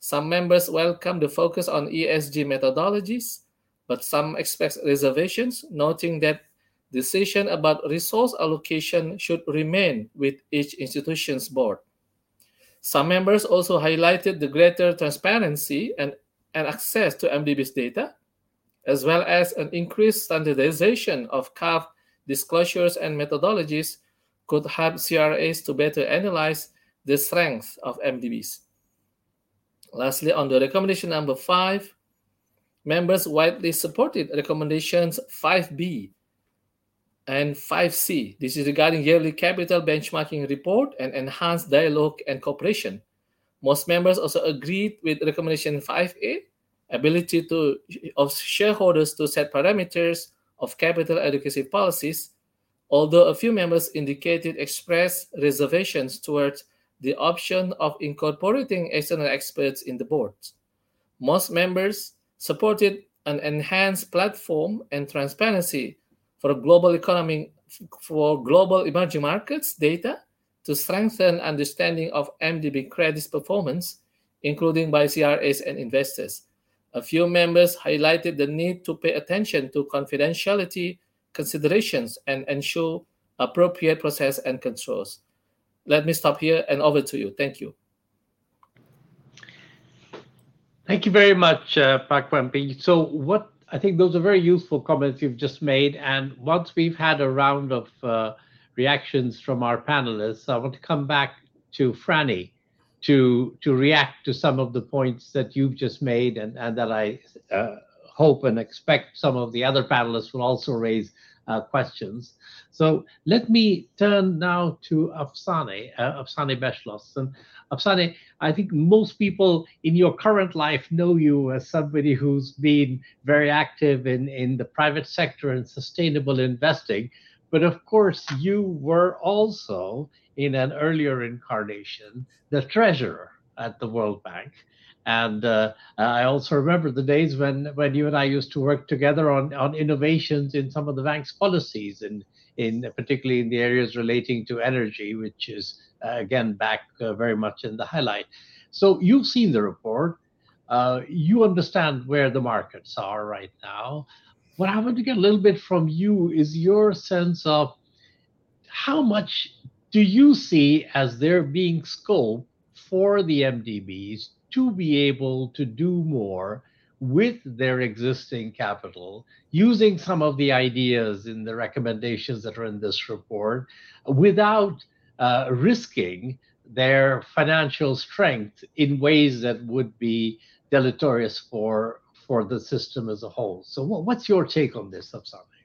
Some members welcome the focus on ESG methodologies, but some express reservations, noting that decision about resource allocation should remain with each institution's board. Some members also highlighted the greater transparency and, and access to MDB's data, as well as an increased standardization of CAF disclosures and methodologies could help CRAs to better analyze the strength of MDBs. Lastly, on the recommendation number five, members widely supported recommendations 5B and 5C. This is regarding yearly capital benchmarking report and enhanced dialogue and cooperation. Most members also agreed with recommendation 5A, ability to of shareholders to set parameters of capital adequacy policies, although a few members indicated express reservations towards the option of incorporating external experts in the board. Most members supported an enhanced platform and transparency for global economy for global emerging markets data to strengthen understanding of MDB credit's performance, including by CRAs and investors. A few members highlighted the need to pay attention to confidentiality considerations and ensure appropriate process and controls. Let me stop here and over to you. Thank you. Thank you very much, uh, Pak. So what I think those are very useful comments you've just made. And once we've had a round of uh, reactions from our panelists, I want to come back to Franny to to react to some of the points that you've just made and, and that I uh, hope and expect some of the other panelists will also raise uh, questions. So let me turn now to Afsaneh, uh, Afsaneh Beschloss. And Afsaneh, I think most people in your current life know you as somebody who's been very active in, in the private sector and sustainable investing. But of course, you were also in an earlier incarnation the treasurer at the World Bank. And uh, I also remember the days when, when you and I used to work together on, on innovations in some of the bank's policies, and in particularly in the areas relating to energy, which is uh, again back uh, very much in the highlight. So you've seen the report. Uh, you understand where the markets are right now. What I want to get a little bit from you is your sense of how much do you see as there being scope for the MDBs to be able to do more with their existing capital, using some of the ideas in the recommendations that are in this report, without uh, risking their financial strength in ways that would be deleterious for for the system as a whole. So, what's your take on this, Afsaneh?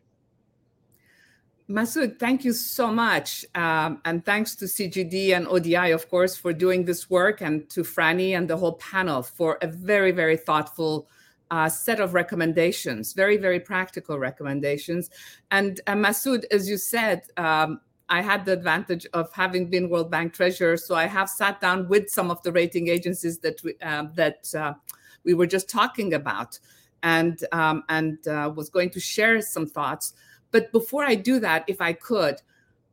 Masood, thank you so much. Um, and thanks to CGD and ODI, of course, for doing this work, and to Franny and the whole panel for a very, very thoughtful uh, set of recommendations, very, very practical recommendations. And uh, Masood, as you said, um, I had the advantage of having been World Bank treasurer, so I have sat down with some of the rating agencies that we, uh, that uh, we were just talking about, and um, and uh, was going to share some thoughts. But before I do that, if I could,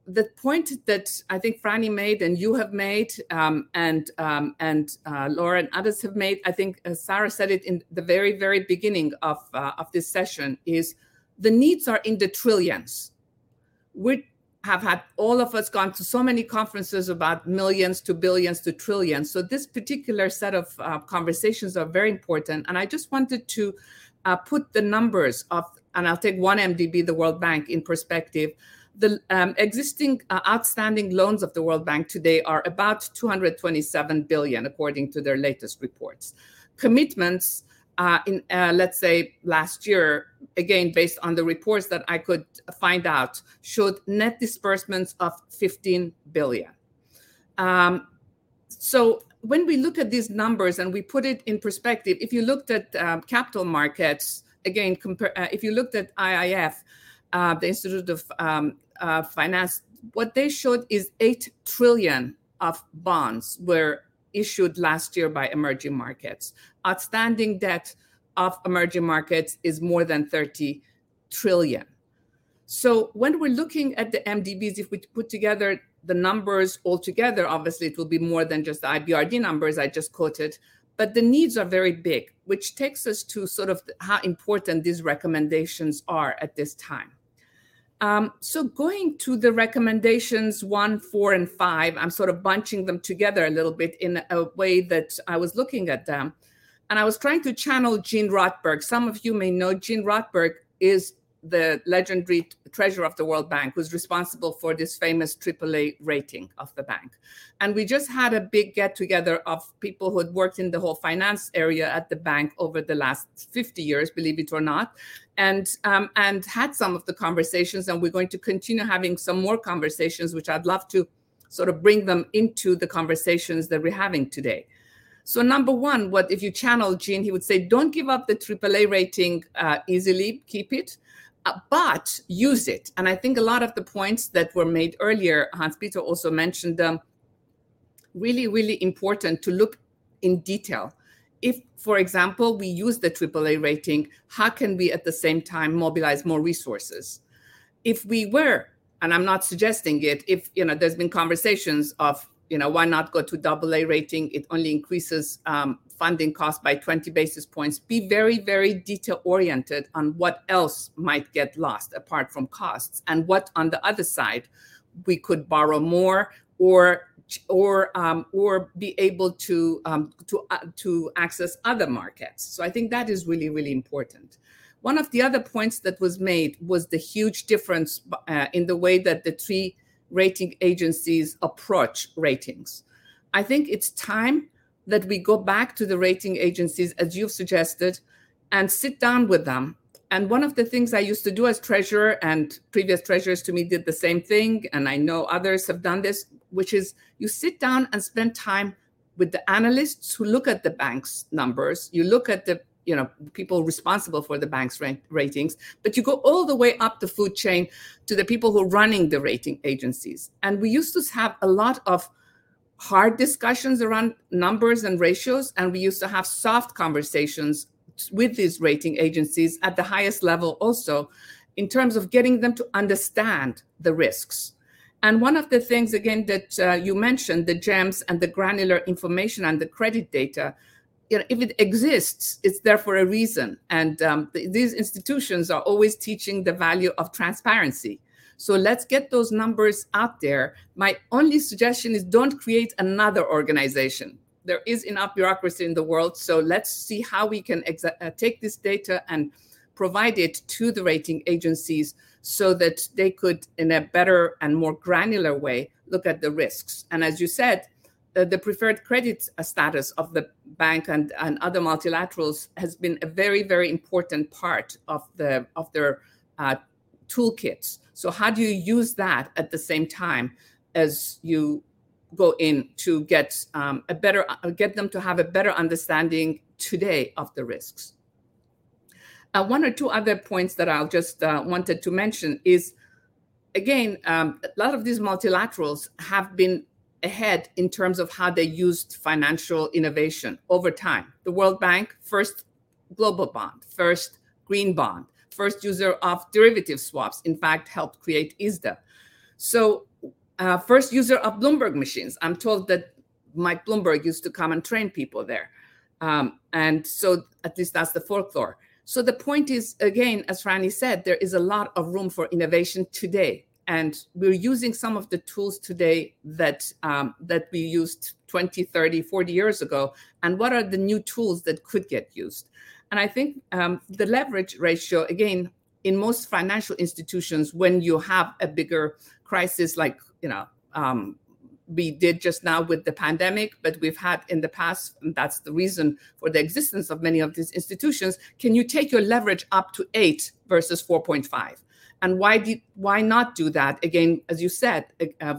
the point that I think Franny made and you have made, um, and um, and uh, Laura and others have made, I think uh, Sara said it in the very very beginning of uh, of this session is the needs are in the trillions. We have had all of us gone to so many conferences about millions to billions to trillions. So this particular set of uh, conversations are very important, and I just wanted to uh, put the numbers of and I'll take one MDB, the World Bank, in perspective. The um, existing uh, outstanding loans of the World Bank today are about 227 billion, according to their latest reports. Commitments uh, in, uh, let's say, last year, again, based on the reports that I could find out, showed net disbursements of 15 billion. Um, so when we look at these numbers and we put it in perspective, if you looked at um, capital markets, again, compare, uh, if you looked at IIF, uh, the Institute of um, uh, Finance, what they showed is 8 trillion of bonds were issued last year by emerging markets. Outstanding debt of emerging markets is more than 30 trillion. So when we're looking at the MDBs, if we put together the numbers all together, obviously it will be more than just the IBRD numbers I just quoted, but the needs are very big, which takes us to sort of how important these recommendations are at this time. Um, so going to the recommendations one, four, and five, I'm sort of bunching them together a little bit in a way that I was looking at them. And I was trying to channel Gene Rotberg. Some of you may know Gene Rotberg is the legendary treasurer of the World Bank, who's responsible for this famous AAA rating of the bank. And we just had a big get together of people who had worked in the whole finance area at the bank over the last 50 years, believe it or not, and um, and had some of the conversations. And we're going to continue having some more conversations, which I'd love to sort of bring them into the conversations that we're having today. So number one, what if you channel Gene, he would say, don't give up the AAA rating uh, easily, keep it but use it. And I think a lot of the points that were made earlier, Hans Peter also mentioned them, really, really important to look in detail. If, for example, we use the AAA rating, how can we at the same time mobilize more resources? If we were, and I'm not suggesting it, if you know, there's been conversations of you know why not go to double A rating? It only increases um, funding cost by 20 basis points, be very, very detail oriented on what else might get lost apart from costs and what on the other side we could borrow more or or um, or be able to um, to uh, to access other markets. So I think that is really really important. One of the other points that was made was the huge difference uh, in the way that the three rating agencies approach ratings. I think it's time that we go back to the rating agencies, as you've suggested, and sit down with them. And one of the things I used to do as treasurer, and previous treasurers to me did the same thing, and I know others have done this, which is you sit down and spend time with the analysts who look at the bank's numbers. You look at the you know people responsible for the bank's ratings but you go all the way up the food chain to the people who are running the rating agencies and we used to have a lot of hard discussions around numbers and ratios, and we used to have soft conversations with these rating agencies at the highest level also in terms of getting them to understand the risks. And one of the things, again, that uh, you mentioned, the GEMS and the granular information and the credit data, you know, if it exists, it's there for a reason. And um, th- these institutions are always teaching the value of transparency. So let's get those numbers out there. My only suggestion is don't create another organization. There is enough bureaucracy in the world. So let's see how we can uh, take this data and provide it to the rating agencies so that they could, in a better and more granular way, look at the risks. And as you said, uh, the preferred credit uh, status of the bank and, and other multilaterals has been a very, very important part of the of their uh, toolkits. So how do you use that at the same time as you go in to get um, a better uh, get them to have a better understanding today of the risks? Uh, one or two other points that I'll just uh, wanted to mention is again um, a lot of these multilaterals have been ahead in terms of how they used financial innovation over time. The World Bank first global bond, first green bond, first user of derivative swaps, in fact, helped create ISDA. So, uh, first user of Bloomberg machines. I'm told that Mike Bloomberg used to come and train people there. Um, and so, at least that's the folklore. So, the point is, again, as Franny said, there is a lot of room for innovation today. And we're using some of the tools today that, um, that we used 20, 30, 40 years ago. And what are the new tools that could get used? And I think um, the leverage ratio, again, in most financial institutions, when you have a bigger crisis like, you know, um, we did just now with the pandemic, but we've had in the past, that's the reason for the existence of many of these institutions. Can you take your leverage up to eight versus 4.5? And why did why not do that? Again, as you said, uh,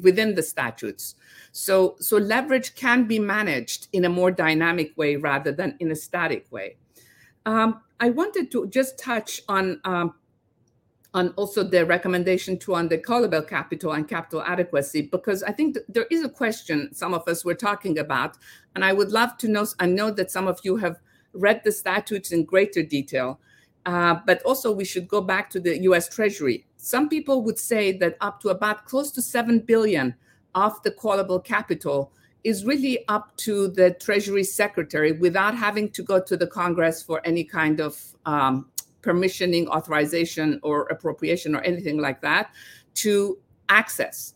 within the statutes. So, so leverage can be managed in a more dynamic way rather than in a static way. Um, I wanted to just touch on um, on also the recommendation to on the callable capital and capital adequacy because I think there is a question some of us were talking about, and I would love to know. I know that some of you have read the statutes in greater detail, uh, but also we should go back to the U.S. Treasury. Some people would say that up to about close to seven billion of the callable capital is really up to the Treasury Secretary without having to go to the Congress for any kind of um, permissioning, authorization, or appropriation or anything like that to access.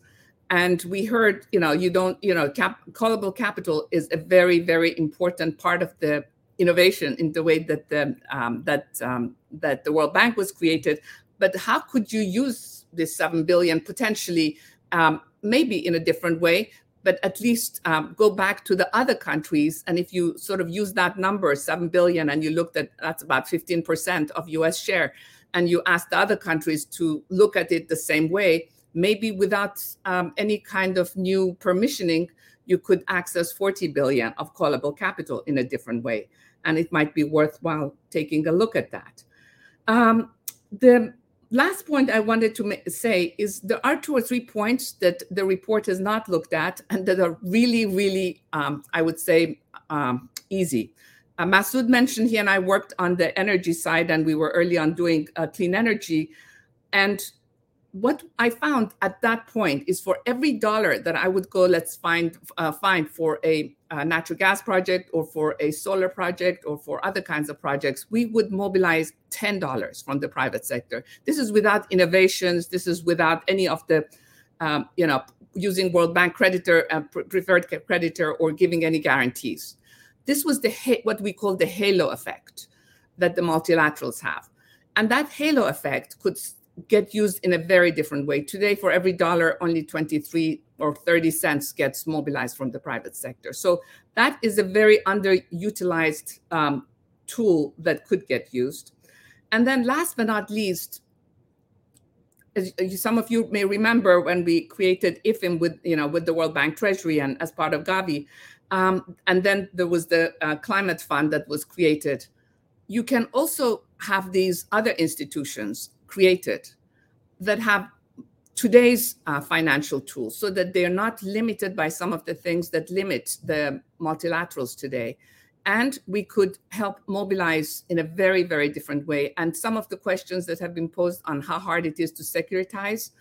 And we heard, you know, you don't, you know, cap- callable capital is a very, very important part of the innovation in the way that the, um, that um, that the World Bank was created. But how could you use this seven billion potentially, um, maybe in a different way, but at least um, go back to the other countries. And if you sort of use that number, 7 billion, and you looked at that's about 15% of US share, and you ask the other countries to look at it the same way, maybe without um, any kind of new permissioning, you could access 40 billion of callable capital in a different way. And it might be worthwhile taking a look at that. Um, the last point I wanted to say is there are two or three points that the report has not looked at and that are really, really, um, I would say, um, easy. Uh, Masood mentioned he and I worked on the energy side, and we were early on doing uh, clean energy. And what I found at that point is for every dollar that I would go, let's find uh, find for a, a, natural gas project or for a solar project or for other kinds of projects, we would mobilize ten dollars from the private sector. This is without innovations. This is without any of the, um, you know, using World Bank creditor, uh, preferred creditor, or giving any guarantees. This was the what we call the halo effect that the multilaterals have, and that halo effect could get used in a very different way. Today, for every dollar, only 23 or 30 cents gets mobilized from the private sector. So that is a very underutilized um, tool that could get used. And then last but not least, as some of you may remember when we created IFFIm with, you know, with the World Bank Treasury and as part of Gavi, um, and then there was the uh, climate fund that was created. You can also have these other institutions created that have today's uh, financial tools so that they're not limited by some of the things that limit the multilaterals today. And we could help mobilize in a very, very different way. And some of the questions that have been posed on how hard it is to securitize,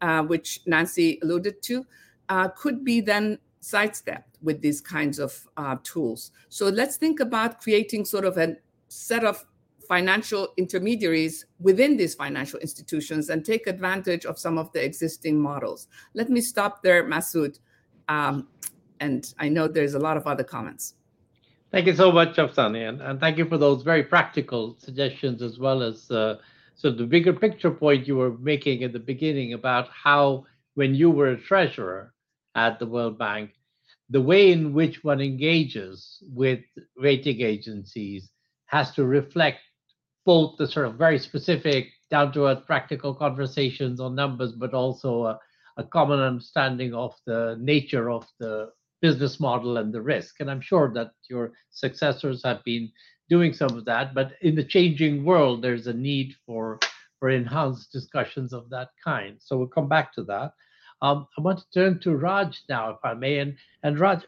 uh, which Nancy alluded to, uh, could be then sidestepped with these kinds of uh, tools. So let's think about creating sort of a set of financial intermediaries within these financial institutions and take advantage of some of the existing models. Let me stop there, Masood. Um, and I know there's a lot of other comments. Thank you so much, Afsaneh, and, and thank you for those very practical suggestions as well as uh, so the bigger picture point you were making at the beginning about how when you were a treasurer at the World Bank, the way in which one engages with rating agencies has to reflect both the sort of very specific, down to earth practical conversations on numbers, but also a, a common understanding of the nature of the business model and the risk. And I'm sure that your successors have been doing some of that. But in the changing world, there's a need for for enhanced discussions of that kind. So we'll come back to that. Um, I want to turn to Raj now, if I may. And and Raj,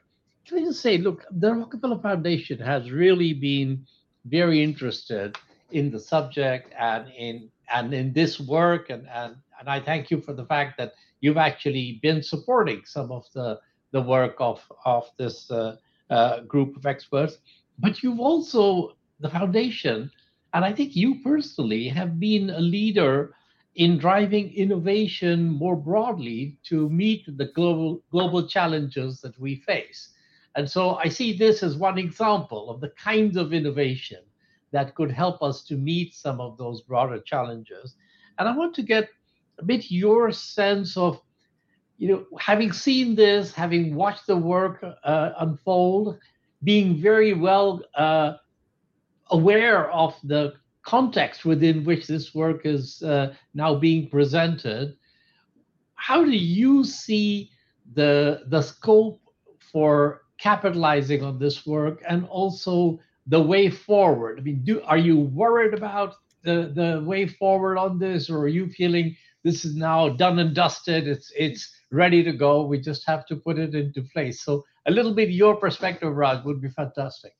can I just say, look, the Rockefeller Foundation has really been very interested in the subject and in and in this work. And and and I thank you for the fact that you've actually been supporting some of the the work of of this uh, uh, group of experts. But you've also the foundation and I think you personally have been a leader in driving innovation more broadly to meet the global global challenges that we face. And so I see this as one example of the kinds of innovation that could help us to meet some of those broader challenges. And I want to get a bit your sense of, you know, having seen this, having watched the work uh, unfold, being very well uh, aware of the context within which this work is uh, now being presented. How do you see the the scope for capitalizing on this work and also the way forward? I mean, do are you worried about the the way forward on this, or are you feeling this is now done and dusted? It's it's ready to go. We just have to put it into place. So a little bit your perspective, Raj, would be fantastic.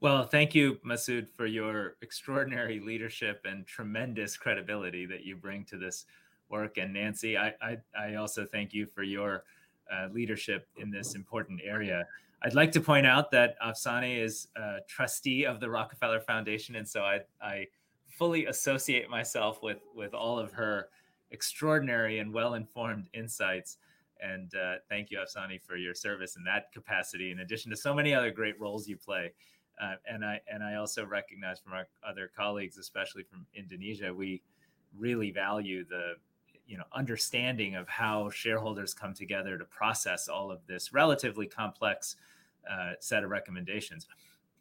Well, thank you, Masood, for your extraordinary leadership and tremendous credibility that you bring to this work. And Nancy, I I, I also thank you for your uh, leadership in this important area. I'd like to point out that Afsaneh is a trustee of the Rockefeller Foundation, and so I, I fully associate myself with with all of her extraordinary and well-informed insights. And uh, thank you, Afsaneh, for your service in that capacity, in addition to so many other great roles you play Uh, and I and I also recognize from our other colleagues, especially from Indonesia, we really value the you know understanding of how shareholders come together to process all of this relatively complex uh, set of recommendations.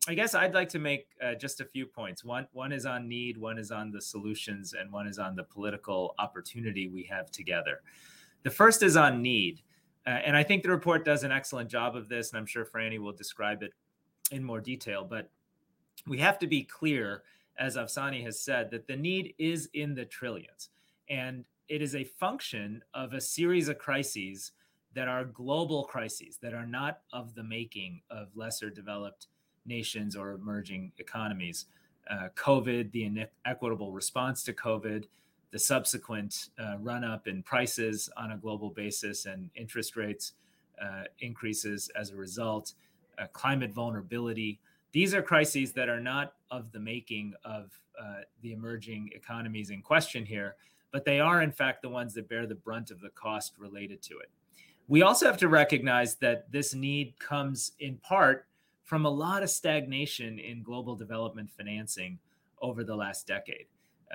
I guess I'd like to make uh, just a few points. One one is on need, one is on the solutions, and one is on the political opportunity we have together. The first is on need, uh, and I think the report does an excellent job of this, and I'm sure Franny will describe it in more detail. But we have to be clear, as Afsaneh has said, that the need is in the trillions, and it is a function of a series of crises that are global crises that are not of the making of lesser developed nations or emerging economies. Uh, COVID, the inequitable response to COVID, the subsequent uh, run up in prices on a global basis and interest rates uh, increases as a result, uh, climate vulnerability. These are crises that are not of the making of uh, the emerging economies in question here, but they are, in fact, the ones that bear the brunt of the cost related to it. We also have to recognize that this need comes in part from a lot of stagnation in global development financing over the last decade.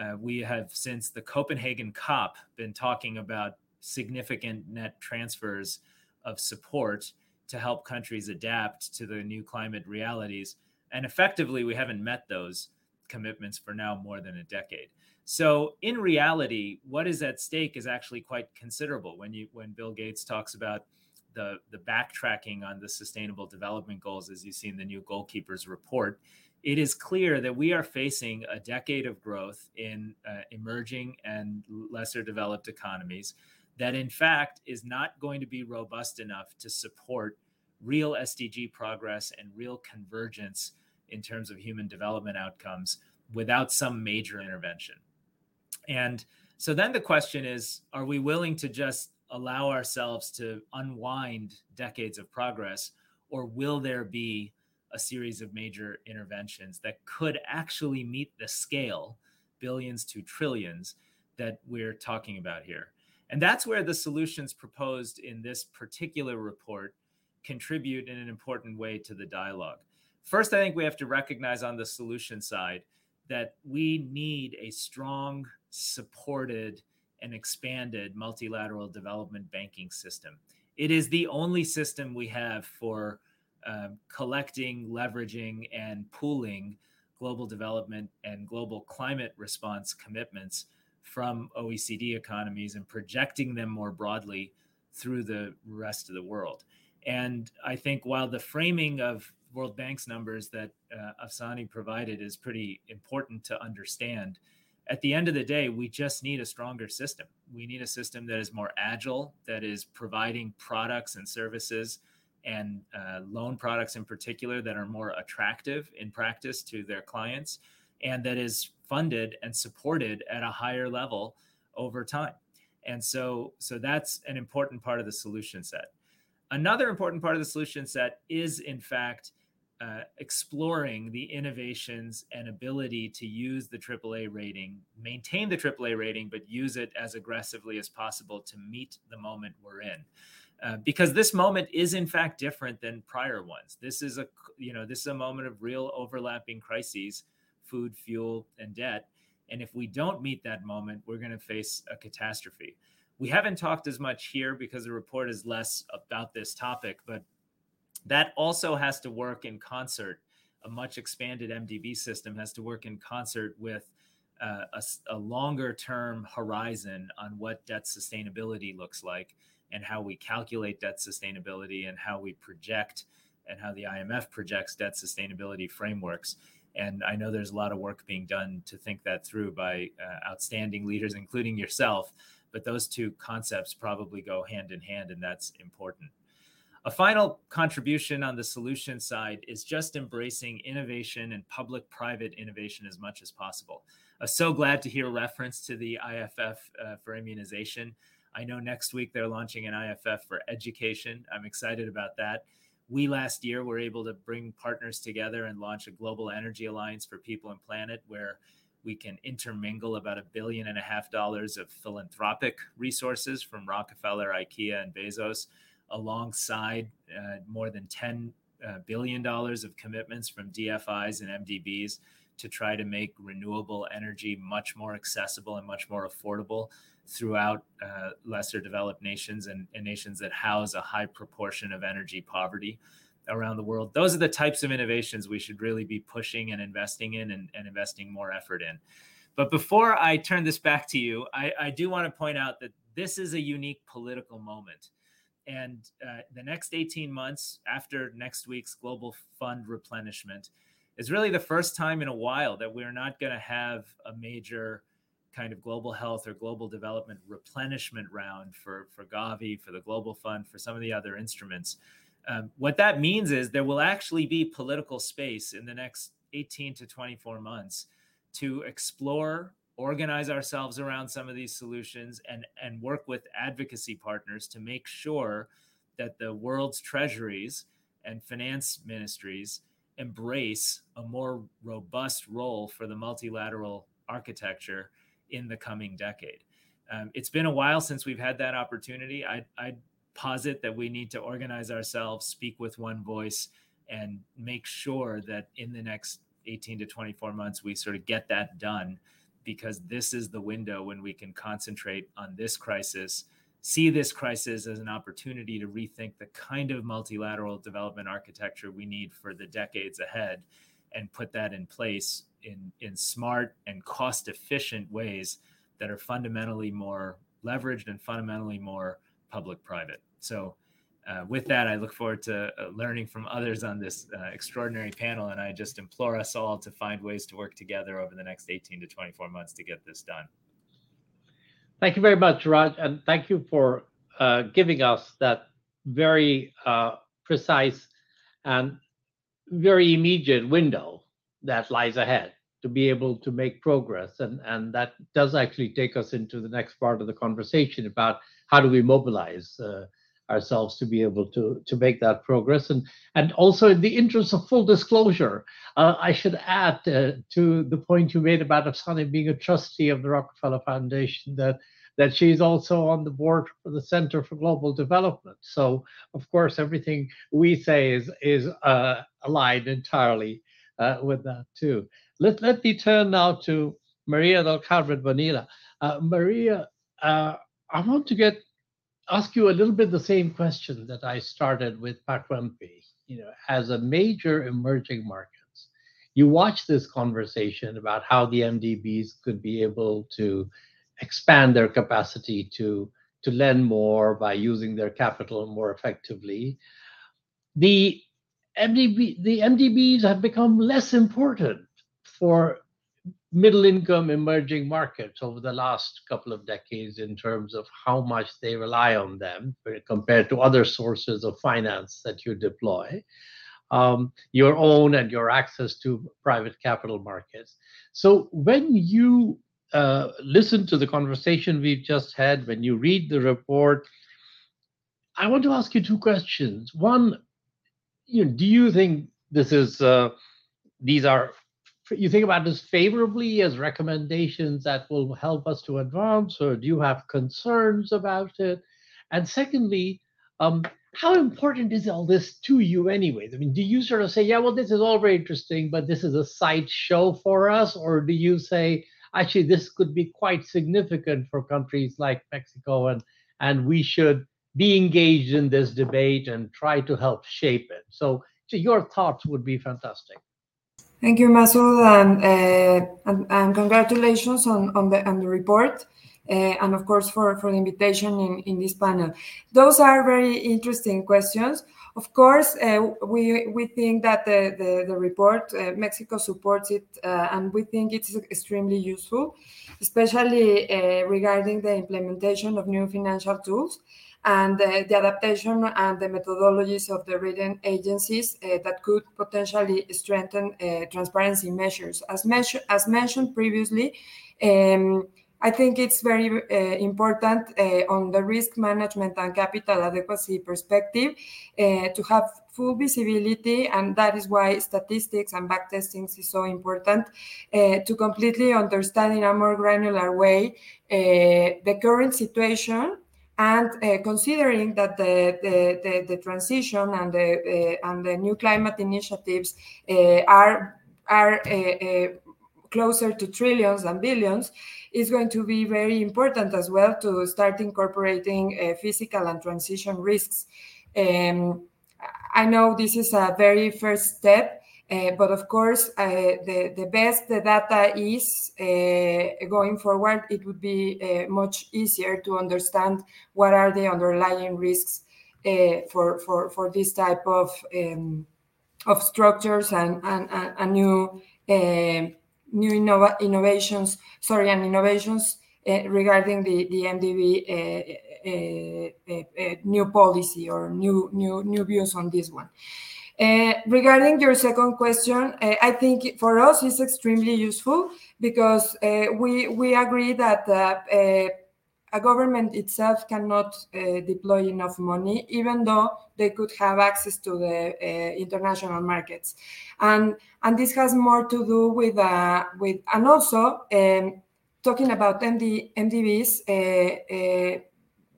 Uh, we have, since the Copenhagen COP, been talking about significant net transfers of support to help countries adapt to the new climate realities. And effectively, we haven't met those commitments for now more than a decade. So in reality, what is at stake is actually quite considerable. When you when Bill Gates talks about the the backtracking on the sustainable development goals as you see in the new goalkeepers report it is clear that we are facing a decade of growth in uh, emerging and lesser developed economies that in fact is not going to be robust enough to support real SDG progress and real convergence in terms of human development outcomes without some major intervention. And so then the question is are we willing to just allow ourselves to unwind decades of progress, or will there be a series of major interventions that could actually meet the scale, billions to trillions, that we're talking about here? And that's where the solutions proposed in this particular report contribute in an important way to the dialogue. First, I think we have to recognize on the solution side that we need a strong, supported, and expanded multilateral development banking system. It is the only system we have for um, collecting, leveraging, and pooling global development and global climate response commitments from OECD economies and projecting them more broadly through the rest of the world. And I think while the framing of World Bank's numbers that uh, Afsaneh provided is pretty important to understand, at the end of the day, we just need a stronger system. We need a system that is more agile, that is providing products and services and uh, loan products in particular that are more attractive in practice to their clients, and that is funded and supported at a higher level over time. And so, so that's an important part of the solution set. Another important part of the solution set is, in fact, uh, exploring the innovations and ability to use the AAA rating, maintain the AAA rating, but use it as aggressively as possible to meet the moment we're in. Uh, because this moment is in fact different than prior ones. This is a you know this is a moment of real overlapping crises, food, fuel, and debt. And if we don't meet that moment, we're going to face a catastrophe. We haven't talked as much here because the report is less about this topic, but that also has to work in concert. A much expanded MDB system has to work in concert with uh, a, a longer term horizon on what debt sustainability looks like and how we calculate debt sustainability and how we project and how the IMF projects debt sustainability frameworks. And I know there's a lot of work being done to think that through by uh, outstanding leaders, including yourself. But those two concepts probably go hand in hand, and that's important. A final contribution on the solution side is just embracing innovation and public private innovation as much as possible. I'm so glad to hear reference to the IFF uh, for immunization. I know next week they're launching an IFF for education. I'm excited about that. We last year were able to bring partners together and launch a global energy alliance for people and planet where we can intermingle about a billion and a half dollars of philanthropic resources from Rockefeller, IKEA, and Bezos alongside uh, more than 10 uh, billion dollars of commitments from DFIs and MDBs to try to make renewable energy much more accessible and much more affordable throughout uh, lesser developed nations and, and, nations that house a high proportion of energy poverty around the world. Those are the types of innovations we should really be pushing and investing in and, and investing more effort in. But before I turn this back to you, I, I do want to point out that this is a unique political moment. And uh, the next 18 months after next week's global fund replenishment is really the first time in a while that we're not going to have a major kind of global health or global development replenishment round for, for Gavi, for the Global Fund, for some of the other instruments. Um, what that means is there will actually be political space in the next 18 to 24 months to explore, organize ourselves around some of these solutions, and, and work with advocacy partners to make sure that the world's treasuries and finance ministries embrace a more robust role for the multilateral architecture in the coming decade. Um, it's been a while since we've had that opportunity. I, I'd posit that we need to organize ourselves, speak with one voice, and make sure that in the next 18 to 24 months, we sort of get that done because this is the window when we can concentrate on this crisis, see this crisis as an opportunity to rethink the kind of multilateral development architecture we need for the decades ahead and put that in place in, in smart and cost efficient ways that are fundamentally more leveraged and fundamentally more public private. So, uh, with that, I look forward to uh, learning from others on this uh, extraordinary panel. And I just implore us all to find ways to work together over the next 18 to 24 months to get this done. Thank you very much, Raj. And thank you for uh, giving us that very uh, precise and very immediate window that lies ahead to be able to make progress. And, and that does actually take us into the next part of the conversation about how do we mobilize ourselves to be able to to make that progress. And and also in the interest of full disclosure uh, i should add uh, to the point you made about Afsaneh being a trustee of the rockefeller foundation that that she's also on the board for the center for global development. So of course everything we say is is uh, aligned entirely uh, with that too. Let, let me turn now to maria del carmen bonilla. Uh, maria uh, i want to get ask you a little bit the same question that I started with Pak Wempi. You know, as a major emerging markets, you watch this conversation about how the MDBs could be able to expand their capacity to to lend more by using their capital more effectively. The MDB the MDBs have become less important for middle income emerging markets over the last couple of decades in terms of how much they rely on them compared to other sources of finance that you deploy, um, your own and your access to private capital markets. So when you uh, listen to the conversation we've just had, when you read the report, I want to ask you two questions. One, you know, do you think this is uh, these are you think about this favorably as recommendations that will help us to advance, or do you have concerns about it? And secondly, um, how important is all this to you, anyways? I mean, do you sort of say, yeah, well, this is all very interesting, but this is a side show for us, or do you say, actually, this could be quite significant for countries like Mexico, and and we should be engaged in this debate and try to help shape it? So, So, your thoughts would be fantastic. Thank you, Masood, and, uh, and, and, congratulations on, on, the, on the report. Uh, and of course, for, for the invitation in, in this panel. Those are very interesting questions. Of course, uh, we, we think that the, the, the report, uh, Mexico supports it, and we think it's extremely useful, especially regarding the implementation of new financial tools and the, adaptation and the methodologies of the rating agencies uh, that could potentially strengthen uh, transparency measures. As, as mentioned previously, um, I think it's very uh, important uh, on the risk management and capital adequacy perspective uh, to have full visibility, and that is why statistics and backtesting is so important uh, to completely understand in a more granular way the current situation and uh, considering that the, the, the, the, transition and the, uh, and the new climate initiatives uh, are, are closer to trillions and billions, is going to be very important as well to start incorporating physical and transition risks. Um, I know this is a very first step, uh, but of course, uh, the, the best the data is uh, going forward, it would be much easier to understand what are the underlying risks for, for, for this type of, um, of structures and, and, and new, new innov innovations, sorry, and innovations regarding the, the MDB new policy or new, new, new views on this one. Uh, regarding your second question, uh, I think for us it's extremely useful because uh, we we agree that a government itself cannot deploy enough money, even though they could have access to the international markets, and and this has more to do with with and also um, talking about MD, MDBs.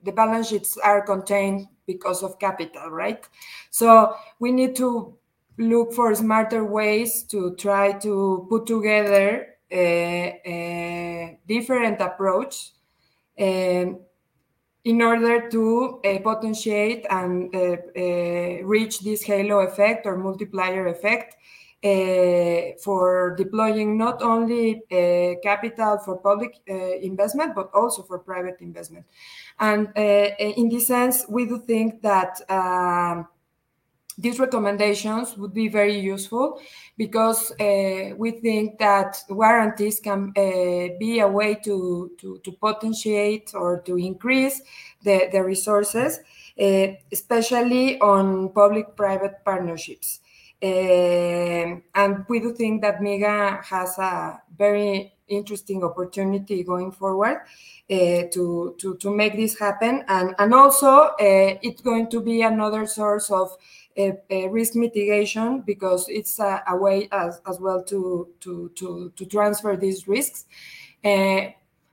the balance sheets are contained because of capital, right? So we need to look for smarter ways to try to put together a, a different approach um, in order to uh, potentiate and uh, uh, reach this halo effect or multiplier effect for deploying not only uh, capital for public uh, investment, but also for private investment. And in this sense, we do think that um, these recommendations would be very useful because uh, we think that warranties can uh, be a way to, to, to, potentiate or to increase the, the resources, uh, especially on public-private partnerships. Um, and we do think that MIGA has a very interesting opportunity going forward uh, to, to, to make this happen. And, and also, uh, it's going to be another source of uh risk mitigation because it's a, a, way as, as well to, to, to, to transfer these risks.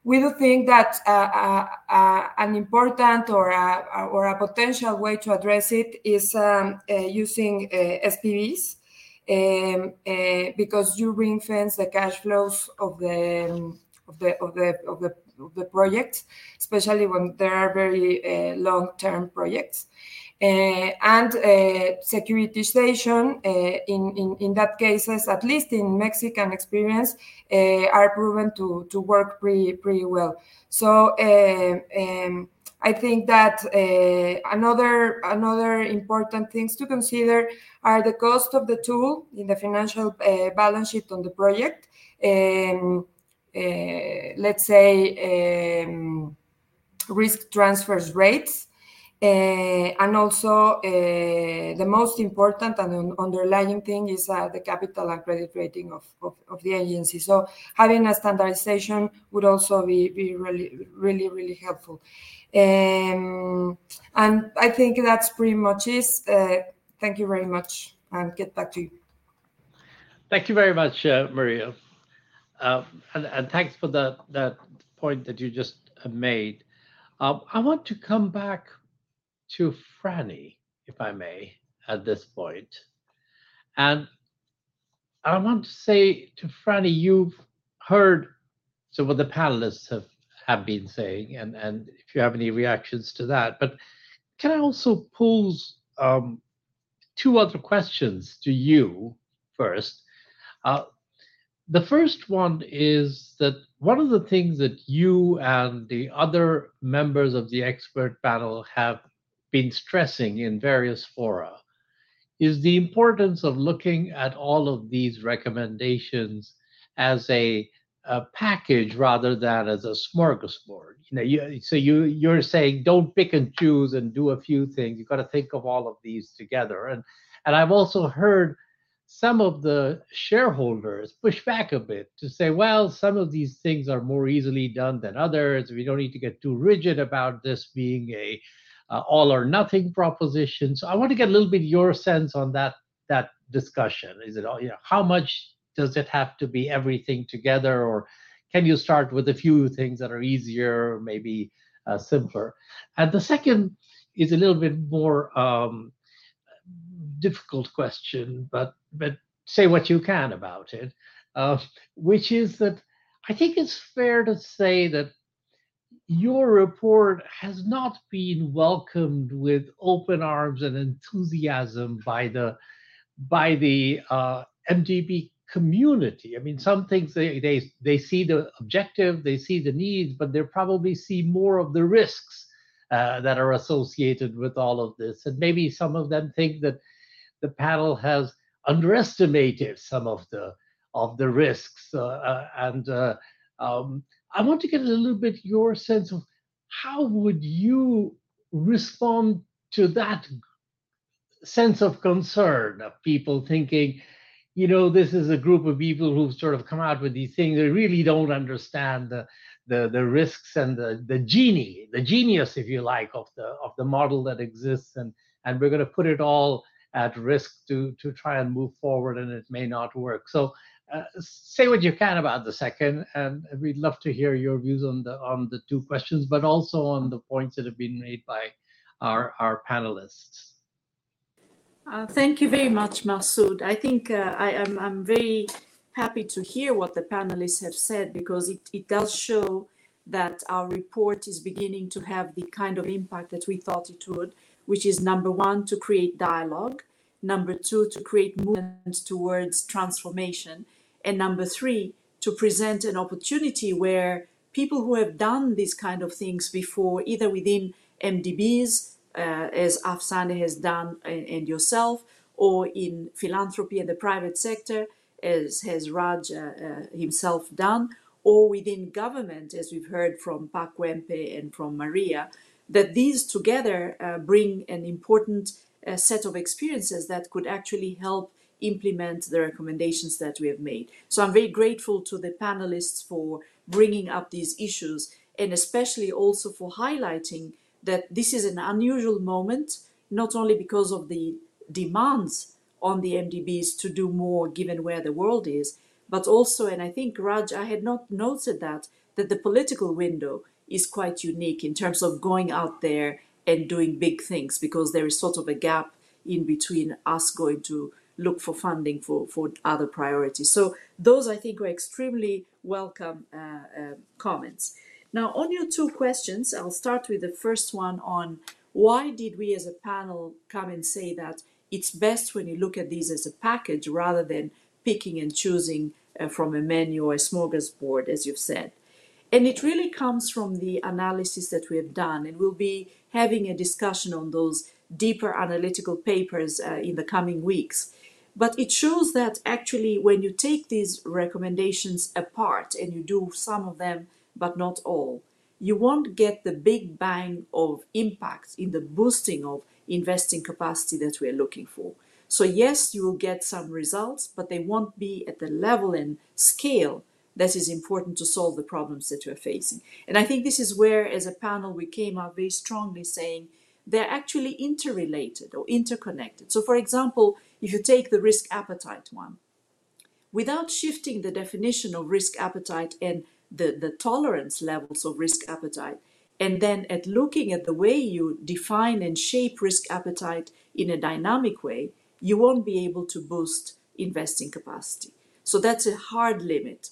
We do think that uh, uh, uh, an important or a, or a potential way to address it is um, uh, using uh, SPVs um, because you ring fence the cash flows of the um, of the of the of the, of the projects, especially when there are very long term projects. Uh, and uh, securitization uh, in, in, in that cases, at least in Mexican experience, are proven to, to work pretty, pretty well. So um, I think that uh, another another important things to consider are the cost of the tool in the financial uh, balance sheet on the project. Um, uh, let's say um, risk transfers rates and also, uh, the most important and underlying thing is uh, the capital and credit rating of, the agency. So having a standardization would also be, really, really, really helpful. Um, and I think that's pretty much it. Uh, thank you very much and get back to you. Thank you very much, uh, Maria. Uh, and, thanks for that point that you just made. I want to come back to Franny, if I may, at this point. And I want to say to Franny, you've heard so what the panelists have, have been saying, and, and if you have any reactions to that. But can I also pose um, two other questions to you first? Uh, the first one is that one of the things that you and the other members of the expert panel have been stressing in various fora is the importance of looking at all of these recommendations as a, a package rather than as a smorgasbord. You know, you, so you you're saying don't pick and choose and do a few things. You've got to think of all of these together. And and I've also heard some of the shareholders push back a bit to say, well, some of these things are more easily done than others. We don't need to get too rigid about this being a uh, all or nothing proposition. So I want to get a little bit your sense on that that discussion. Is it all, you know, how much does it have to be everything together, or can you start with a few things that are easier, maybe uh, simpler. And the second is a little bit more um, difficult question, but but say what you can about it, uh, which is that I think it's fair to say that your report has not been welcomed with open arms and enthusiasm by the by the uh, MDB community. I mean, some things they, they they see the objective, they see the needs, but they probably see more of the risks uh, that are associated with all of this. And maybe some of them think that the panel has underestimated some of the of the risks. Uh, uh and uh, um, I want to get a little bit your sense of how would you respond to that sense of concern of people thinking, you know, this is a group of people who've sort of come out with these things. They really don't understand the the, the risks and the, the genie, the genius, if you like, of the of the model that exists, and and we're going to put it all at risk to to try and move forward, and it may not work. So. Uh, say what you can about the second, and we'd love to hear your views on the on the two questions, but also on the points that have been made by our our panelists. Uh, thank you very much, Masood. I think uh, I am I'm very happy to hear what the panelists have said because it, it does show that our report is beginning to have the kind of impact that we thought it would, which is number one, to create dialogue, number two, to create movement towards transformation, and number three, to present an opportunity where people who have done these kind of things before, either within MDBs, uh, as Afsaneh has done and, and, yourself, or in philanthropy and the private sector, as has Raj uh, uh, himself done, or within government, as we've heard from Pak Wempi and from Maria, that these together uh, bring an important uh, set of experiences that could actually help implement the recommendations that we have made. So I'm very grateful to the panelists for bringing up these issues and especially also for highlighting that this is an unusual moment, not only because of the demands on the MDBs to do more given where the world is, but also, and I think Raj, I had not noted that, that the political window is quite unique in terms of going out there and doing big things because there is sort of a gap in between us going to look for funding for, for other priorities. So those I think were extremely welcome uh, uh, comments. Now on your two questions, I'll start with the first one on why did we as a panel come and say that it's best when you look at these as a package rather than picking and choosing uh, from a menu or a smorgasbord, as you've said. And it really comes from the analysis that we have done, and we'll be having a discussion on those deeper analytical papers uh, in the coming weeks. But it shows that actually, when you take these recommendations apart and you do some of them, but not all, you won't get the big bang of impact in the boosting of investing capacity that we're looking for. So, yes, you will get some results, but they won't be at the level and scale that is important to solve the problems that we're facing. And I think this is where, as a panel, we came out very strongly saying they're actually interrelated or interconnected. So, for example, if you take the risk appetite one, without shifting the definition of risk appetite and the, the tolerance levels of risk appetite, and then at looking at the way you define and shape risk appetite in a dynamic way, you won't be able to boost investing capacity. So that's a hard limit.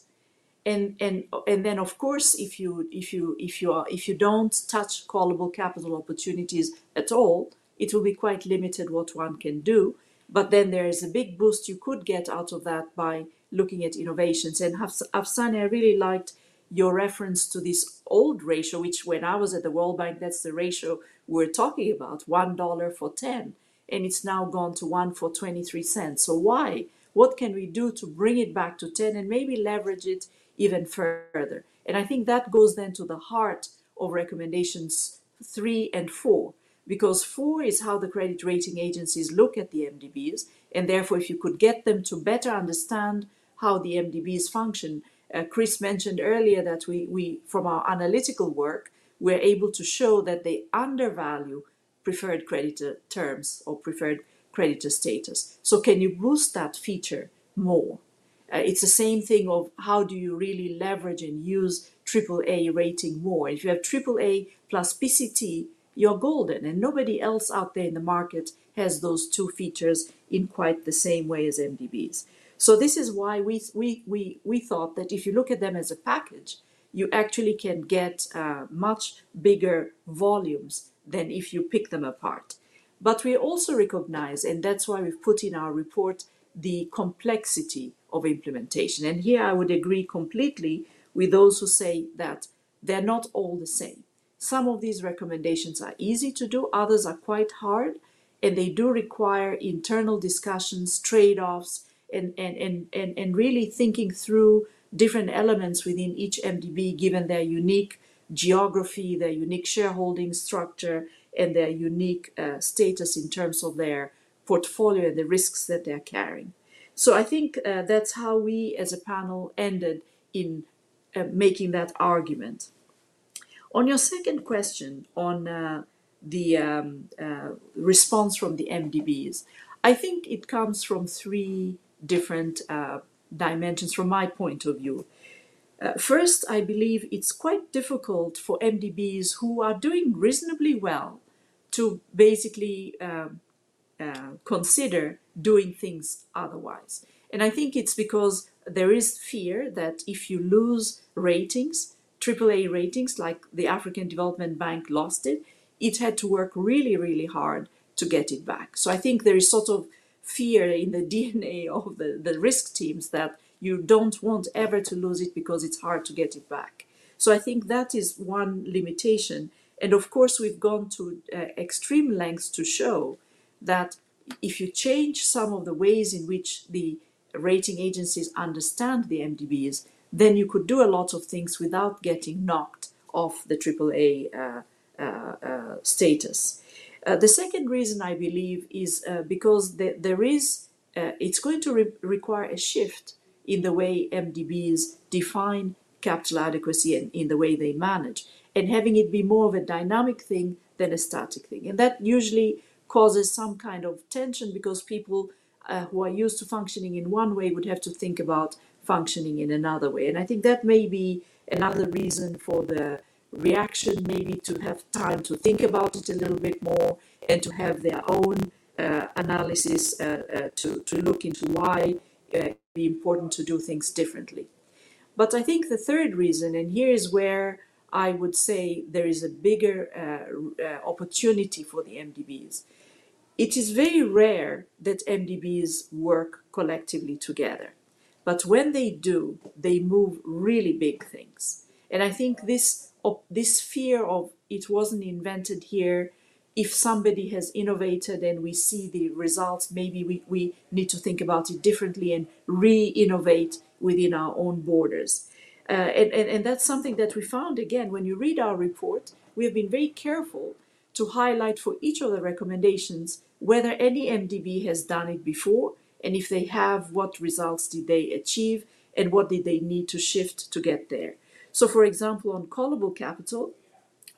And, and, and then of course if you if you if you are if you don't touch callable capital opportunities at all it will be quite limited what one can do but then there is a big boost you could get out of that by looking at innovations and Afsaneh I really liked your reference to this old ratio, which when I was at the World Bank, that's the ratio we're talking about $1 for 10. And it's now gone to 1 for 23 cents. So, why? What can we do to bring it back to 10 and maybe leverage it even further? And I think that goes then to the heart of recommendations three and four, because four is how the credit rating agencies look at the MDBs. And therefore, if you could get them to better understand how the MDBs function, uh, Chris mentioned earlier that we, we, from our analytical work, we're able to show that they undervalue preferred creditor terms or preferred creditor status. So, can you boost that feature more? Uh, it's the same thing of how do you really leverage and use AAA rating more. If you have AAA plus PCT, you're golden, and nobody else out there in the market has those two features in quite the same way as MDBs. So this is why we we we we thought that if you look at them as a package, you actually can get uh, much bigger volumes than if you pick them apart. But we also recognize, and that's why we've put in our report the complexity of implementation. And here I would agree completely with those who say that they're not all the same. Some of these recommendations are easy to do, others are quite hard, and they do require internal discussions, trade offs, and, and, and, and, and really thinking through different elements within each MDB given their unique geography, their unique shareholding structure, and their unique uh, status in terms of their portfolio and the risks that they're carrying. So I think uh, that's how we as a panel ended in uh, making that argument. On your second question on uh, the um, uh, response from the MDBs, I think it comes from three different uh, dimensions from my point of view. Uh, first, I believe it's quite difficult for MDBs who are doing reasonably well to basically um, uh, consider doing things otherwise. And I think it's because there is fear that if you lose ratings, AAA ratings, like the African Development Bank lost it, it had to work really, really hard to get it back. So I think there is sort of fear in the DNA of the, the risk teams that you don't want ever to lose it because it's hard to get it back. So I think that is one limitation. And of course, we've gone to uh, extreme lengths to show that if you change some of the ways in which the rating agencies understand the MDBs, then you could do a lot of things without getting knocked off the AAA uh, uh, uh, status. The second reason I believe is because the, there is, it's going to re- require a shift in the way MDBs define capital adequacy and in the way they manage, and having it be more of a dynamic thing than a static thing. And that usually causes some kind of tension because people uh, who are used to functioning in one way would have to think about functioning in another way. And I think that may be another reason for the reaction, maybe to have time to think about it a little bit more and to have their own uh, analysis uh, uh to, to look into why uh, it be important to do things differently. But I think the third reason, and here is where I would say there is a bigger uh, opportunity for the MDBs. It is very rare that MDBs work collectively together. But when they do, they move really big things. And I think this, this fear of it wasn't invented here, if somebody has innovated and we see the results, maybe we, we need to think about it differently and re innovate within our own borders. Uh, and, and, and that's something that we found again when you read our report. We have been very careful to highlight for each of the recommendations whether any MDB has done it before and if they have, what results did they achieve and what did they need to shift to get there. So, for example, on callable capital,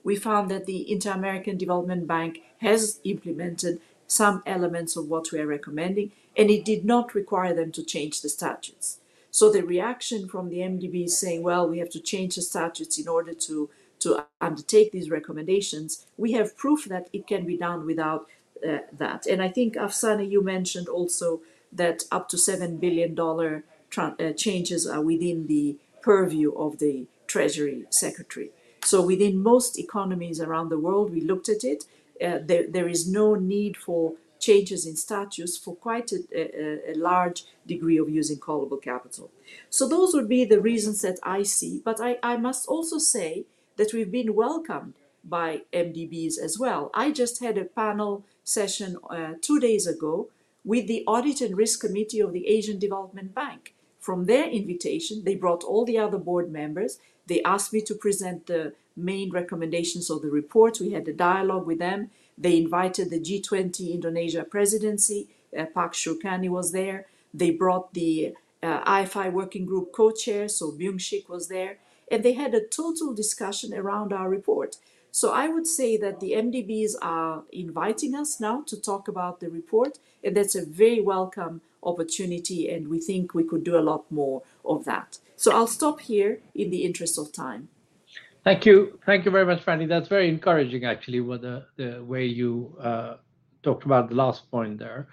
we found that the Inter American Development Bank has implemented some elements of what we are recommending, and it did not require them to change the statutes. So the reaction from the MDB is saying, well, we have to change the statutes in order to, to undertake these recommendations. We have proof that it can be done without uh, that. And I think, Afsaneh, you mentioned also that up to $7 billion uh, changes are within the purview of the Treasury Secretary. So within most economies around the world, we looked at it. Uh, there, there is no need for changes in statutes for quite a, a, a, large degree of using callable capital. So those would be the reasons that I see. But I, I must also say that we've been welcomed by MDBs as well. I just had a panel session uh, two days ago with the Audit and Risk Committee of the Asian Development Bank. From their invitation, they brought all the other board members. They asked me to present the main recommendations of the report. We had a dialogue with them. They invited the G20 Indonesia presidency. Uh, Pak Syurkani was there. They brought the uh, IFI working group co-chair, so Byung Shik was there. And they had a total discussion around our report. So I would say that the MDBs are inviting us now to talk about the report, that's a very welcome opportunity, and we think we could do a lot more of that. So I'll stop here in the interest of time. Thank you. Thank you very much, Franny. That's very encouraging, actually, with the, the way you uh, talked about the last point there.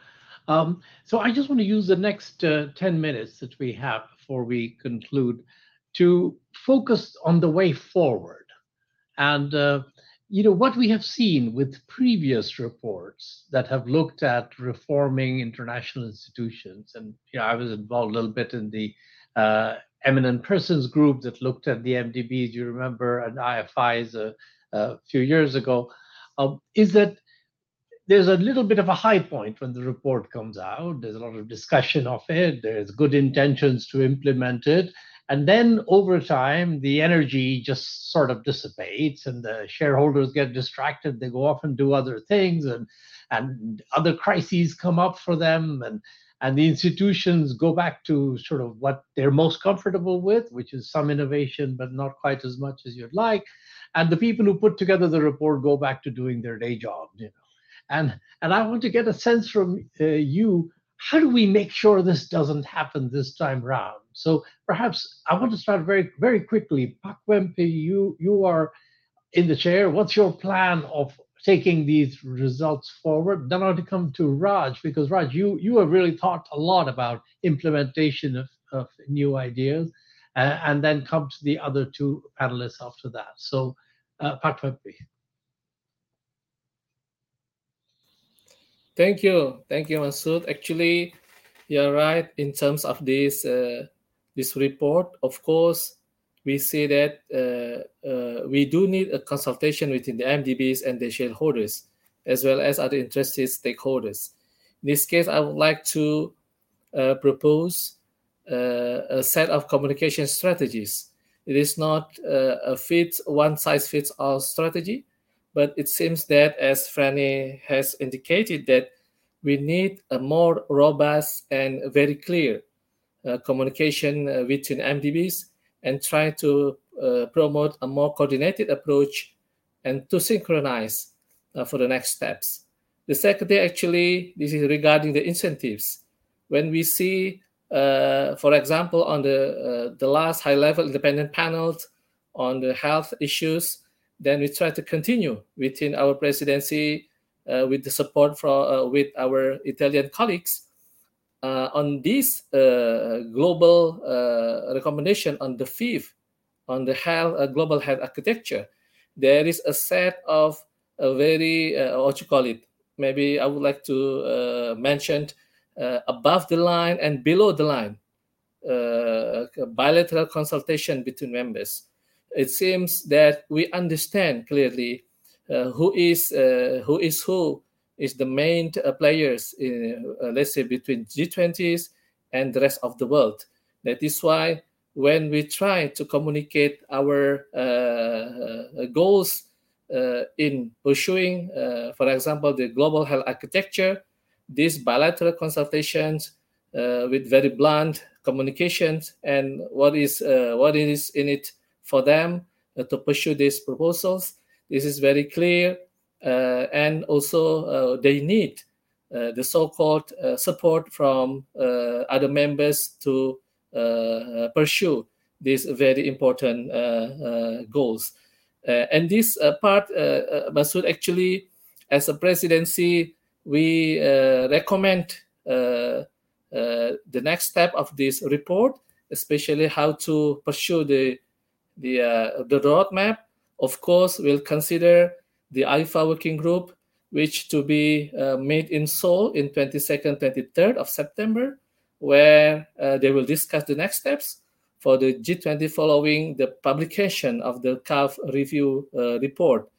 Um, so I just want to use the next uh, 10 minutes that we have before we conclude to focus on the way forward. And, uh, you know, what we have seen with previous reports that have looked at reforming international institutions. And, you know, I was involved a little bit in the uh, eminent persons group that looked at the MDBs, you remember, and IFIs a, a few years ago, um, is that there's a little bit of a high point when the report comes out. There's a lot of discussion of it. There's good intentions to implement it. And then over time, the energy just sort of dissipates and the shareholders get distracted. They go off and do other things and, and other crises come up for them. And, and the institutions go back to sort of what they're most comfortable with, which is some innovation, but not quite as much as you'd like. And the people who put together the report go back to doing their day job, you know. And, and I want to get a sense from uh, you, how do we make sure this doesn't happen this time round? So perhaps I want to start very, very quickly. Pak Wempi, you, you are in the chair. What's your plan of taking these results forward? Then I want to come to Raj, because Raj, you, you have really thought a lot about implementation of, of new ideas, uh, and then come to the other two panelists after that. So uh, Pak Wempi. Thank you. Thank you, Masood. Actually, you're right in terms of this uh, this report. Of course, we see that uh, uh, we do need a consultation between the MDBs and the shareholders, as well as other interested stakeholders. In this case, I would like to uh, propose uh, a set of communication strategies. It is not uh, a fit one size fits all strategy, but it seems that, as Franny has indicated, that we need a more robust and very clear communication uh, between MDBs and try to uh, promote a more coordinated approach and to synchronize uh, for the next steps. The second thing, actually, this is regarding the incentives. When we see, uh, for example, on the the last high-level independent panels on the health issues, then we try to continue within our presidency uh, with the support from uh, with our Italian colleagues uh, Uh, on this uh, global uh, recommendation on the fifth on the health global health architecture. There is a set of a very what you call it. Maybe I would like to mention above the line and below the line bilateral consultation between members it seems that we understand clearly uh, who is uh, who is who is the main uh, players in, uh, let's say between G20s and the rest of the world. That is why when we try to communicate our uh, uh, goals in pursuing, for example, the global health architecture, these bilateral consultations with very blunt communications and what is what is in it for them uh, to pursue these proposals. This is very clear. Uh, and also, uh, they need uh, the so called uh, support from uh, other members to pursue these very important goals. and this part, uh, Masood, actually, as a presidency, we recommend the next step of this report, especially how to pursue the the uh, the roadmap, of course, we'll consider the IFA working group, which to be uh, made in Seoul in 22nd, 23rd of September, where uh, they will discuss the next steps for the G20 following the publication of the CAF review uh, report.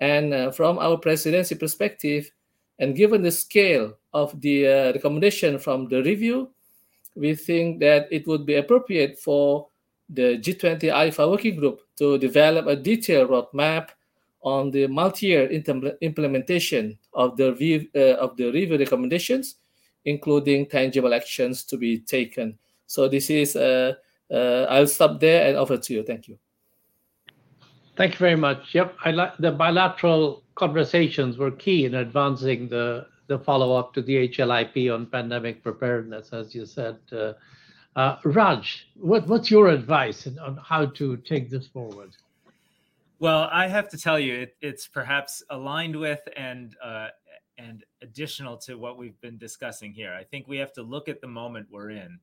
And uh, from our presidency perspective, and given the scale of the uh, recommendation from the review, we think that it would be appropriate for the G20 IFA working group to develop a detailed roadmap on the multi-year implementation of the review, uh, of the review recommendations, including tangible actions to be taken. So this is, uh, uh, I'll stop there and offer to you. Thank you. Thank you very much. Yep, like the bilateral conversations were key in advancing the the follow-up to the HLIP on pandemic preparedness, as you said. Raj, what's your advice on how to take this forward? Well, I have to tell you, it's perhaps aligned with and uh, and additional to what we've been discussing here. I think we have to look at the moment we're in.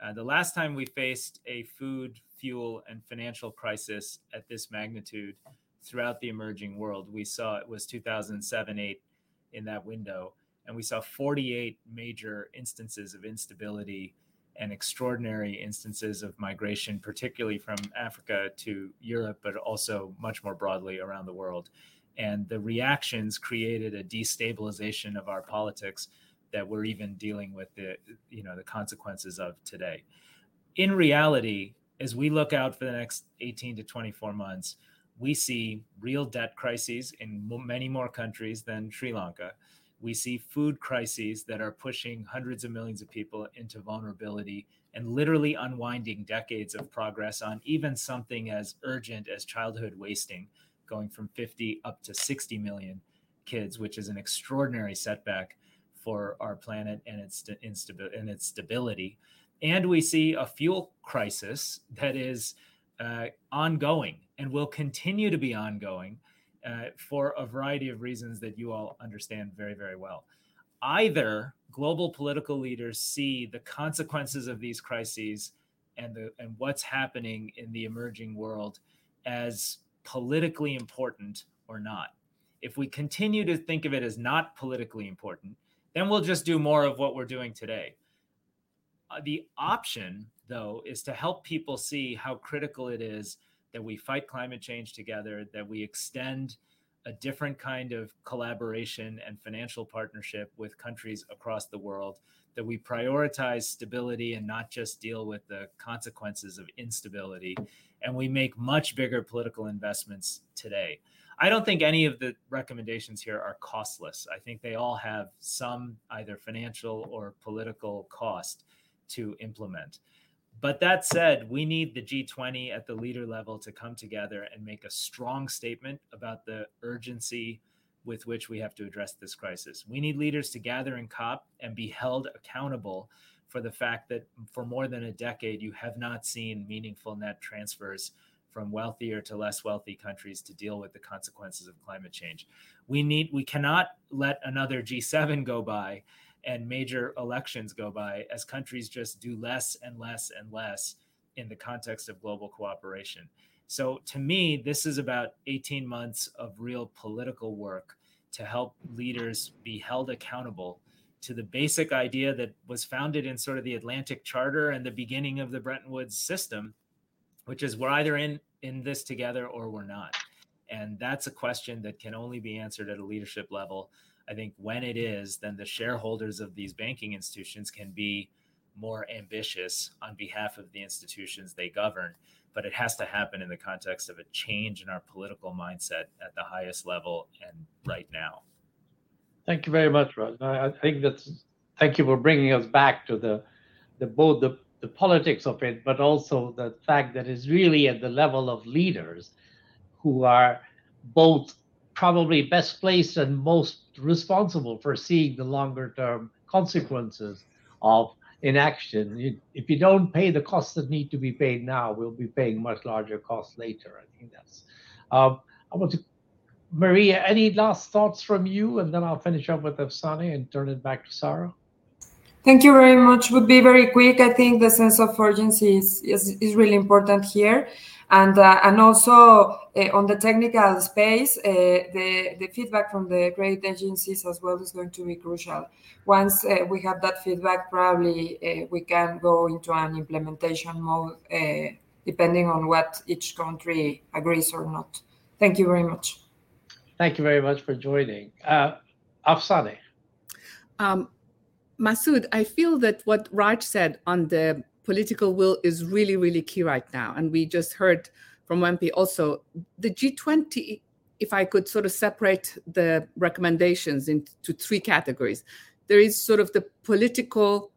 Uh, the last time we faced a food, fuel, and financial crisis at this magnitude throughout the emerging world, we saw it was 2007 8 in that window, and we saw 48 major instances of instability and extraordinary instances of migration, particularly from Africa to Europe, but also much more broadly around the world. And the reactions created a destabilization of our politics that we're even dealing with the you know the consequences of today. In reality, as we look out for the next 18 to 24 months, we see real debt crises in many more countries than Sri Lanka. We see food crises that are pushing hundreds of millions of people into vulnerability and literally unwinding decades of progress on even something as urgent as childhood wasting, going from 50 up to 60 million kids, which is an extraordinary setback for our planet and its stability. And we see a fuel crisis that is uh, ongoing and will continue to be ongoing Uh, for a variety of reasons that you all understand very, very well. Either global political leaders see the consequences of these crises and the, and what's happening in the emerging world as politically important or not. If we continue to think of it as not politically important, then we'll just do more of what we're doing today. Uh, the option, though, is to help people see how critical it is that we fight climate change together, that we extend a different kind of collaboration and financial partnership with countries across the world, that we prioritize stability and not just deal with the consequences of instability, and we make much bigger political investments today. I don't think any of the recommendations here are costless. I think they all have some either financial or political cost to implement. But that said, we need the G20 at the leader level to come together and make a strong statement about the urgency with which we have to address this crisis. We need leaders to gather in COP and be held accountable for the fact that for more than a decade, you have not seen meaningful net transfers from wealthier to less wealthy countries to deal with the consequences of climate change. We cannot let another G7 go by and major elections go by as countries just do less and less and less in the context of global cooperation. So, to me, this is about 18 months of real political work to help leaders be held accountable to the basic idea that was founded in sort of the Atlantic Charter and the beginning of the Bretton Woods system, which is we're either in in this together or we're not. And that's a question that can only be answered at a leadership level. I think when it is, then the shareholders of these banking institutions can be more ambitious on behalf of the institutions they govern. But it has to happen in the context of a change in our political mindset at the highest level and right now. Thank you very much, Raj. I think that's thank you for bringing us back to the, the both the politics of it, but also the fact that it's really at the level of leaders who are both probably best placed and most responsible for seeing the longer-term consequences of inaction. If you don't pay the costs that need to be paid now, we'll be paying much larger costs later. I think that's. Um, I want to, Maria, any last thoughts from you? And then I'll finish up with Afsaneh and turn it back to Sara. Thank you very much. Would be very quick. I think the sense of urgency is is really important here. And uh, and also uh, on the technical space, uh, the the feedback from the credit agencies as well is going to be crucial. Once we have that feedback, probably we can go into an implementation mode, depending on what each country agrees or not. Thank you very much. Thank you very much for joining. Afsaneh. Um, Masood, I feel that what Raj said on the political will is really, really key right now. And we just heard from MP also. The G20, if I could sort of separate the recommendations into three categories. There is sort of the political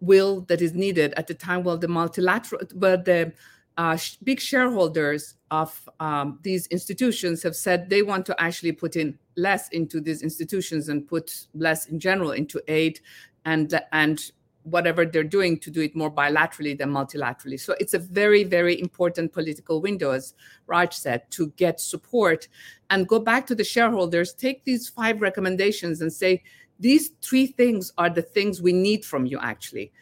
will that is needed at the time while the multilateral, but the uh, big shareholders of um, these institutions have said they want to actually put in less into these institutions and put less in general into aid and and whatever they're doing to do it more bilaterally than multilaterally. So it's a very, very important political window, as Raj said, to get support and go back to the shareholders, take these five recommendations and say, these three things are the things we need from you actually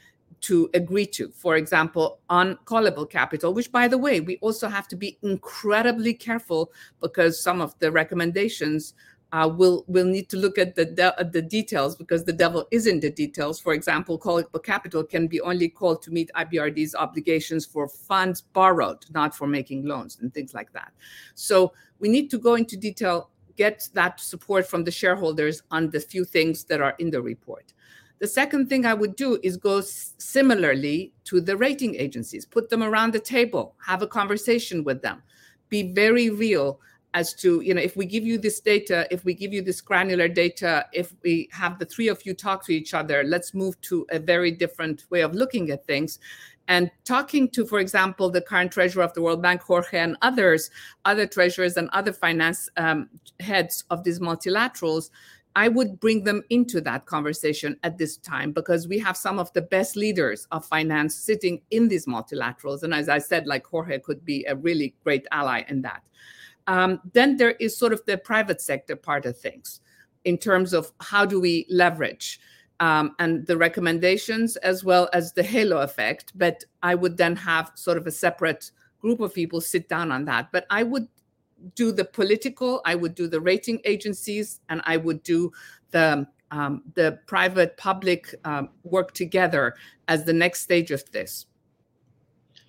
to agree to. For example, on callable capital, which by the way, we also have to be incredibly careful because some of the recommendations uh, we'll we'll need to look at the de- at the details because the devil is in the details. For example, callable capital can be only called to meet IBRD's obligations for funds borrowed, not for making loans and things like that. So we need to go into detail, get that support from the shareholders on the few things that are in the report. The second thing I would do is go s- similarly to the rating agencies, put them around the table, have a conversation with them, be very real as to you know if we give you this data if we give you this granular data if we have the three of you talk to each other let's move to a very different way of looking at things and talking to for example the current treasurer of the world bank jorge and others other treasurers and other finance um, heads of these multilaterals I would bring them into that conversation at this time because we have some of the best leaders of finance sitting in these multilaterals. And as I said, like Jorge could be a really great ally in that. Um, then there is sort of the private sector part of things in terms of how do we leverage um, and the recommendations as well as the halo effect. But I would then have sort of a separate group of people sit down on that. But I would do the political, I would do the rating agencies, and I would do the um, the private public um, work together as the next stage of this.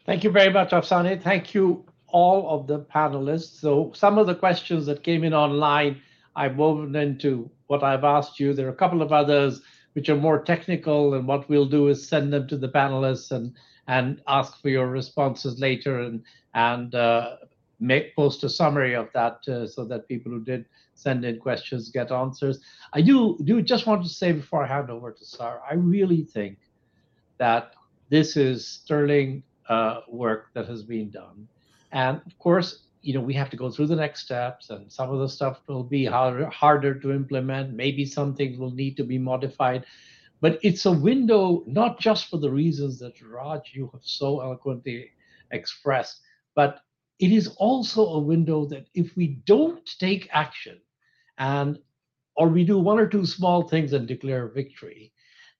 Thank you very much, Afsaneh. Thank you all of the panelists. So some of the questions that came in online, I've woven into what I've asked you. There are a couple of others which are more technical, and what we'll do is send them to the panelists and and ask for your responses later, and and uh, make post a summary of that uh, so that people who did send in questions get answers. I do do just want to say before I hand over to Sara, I really think that this is sterling uh, work that has been done and of course, you know, we have to go through the next steps, and some of the stuff will be harder, harder to implement. Maybe some things will need to be modified. But it's a window not just for the reasons that Raj, you have so eloquently expressed, but it is also a window that if we don't take action and or we do one or two small things and declare victory,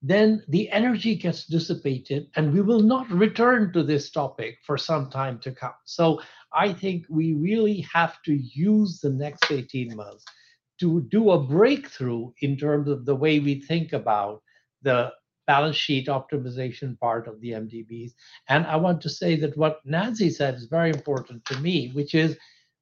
then the energy gets dissipated and we will not return to this topic for some time to come. So I think we really have to use the next 18 months to do a breakthrough in terms of the way we think about the balance sheet optimization part of the MDBs. And I want to say that what Nancy said is very important to me, which is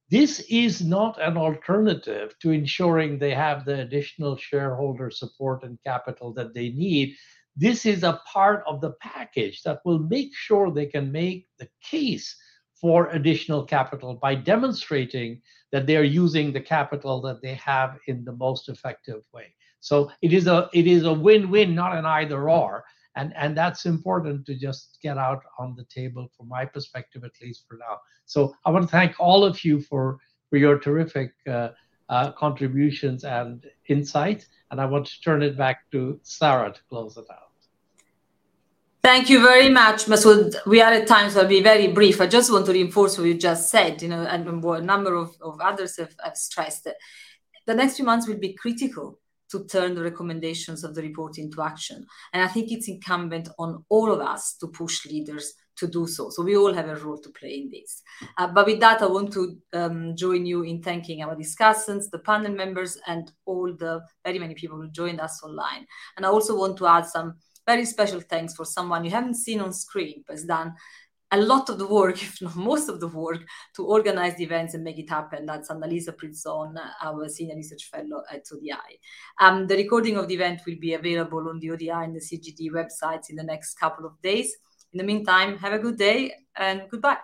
this is not an alternative to ensuring they have the additional shareholder support and capital that they need. This is a part of the package that will make sure they can make the case for additional capital by demonstrating that they are using the capital that they have in the most effective way. So it is a it is a win-win, not an either or and and that's important to just get out on the table from my perspective at least for now so i want to thank all of you for for your terrific uh, uh, contributions and insights and i want to turn it back to sara to close it out Thank you very much, Masood. We are at times, so I'll be very brief. I just want to reinforce what you just said, you know, and what a number of, of others have, have stressed. That the next few months will be critical to turn the recommendations of the report into action. And I think it's incumbent on all of us to push leaders to do so. So we all have a role to play in this. Uh, but with that, I want to um, join you in thanking our discussants, the panel members, and all the very many people who joined us online. And I also want to add some very special thanks for someone you haven't seen on screen, but has done a lot of the work, if not most of the work, to organize the events and make it happen. That's Annalisa Prizzon, our senior research fellow at ODI. Um, the recording of the event will be available on the ODI and the CGD websites in the next couple of days. In the meantime, have a good day and goodbye.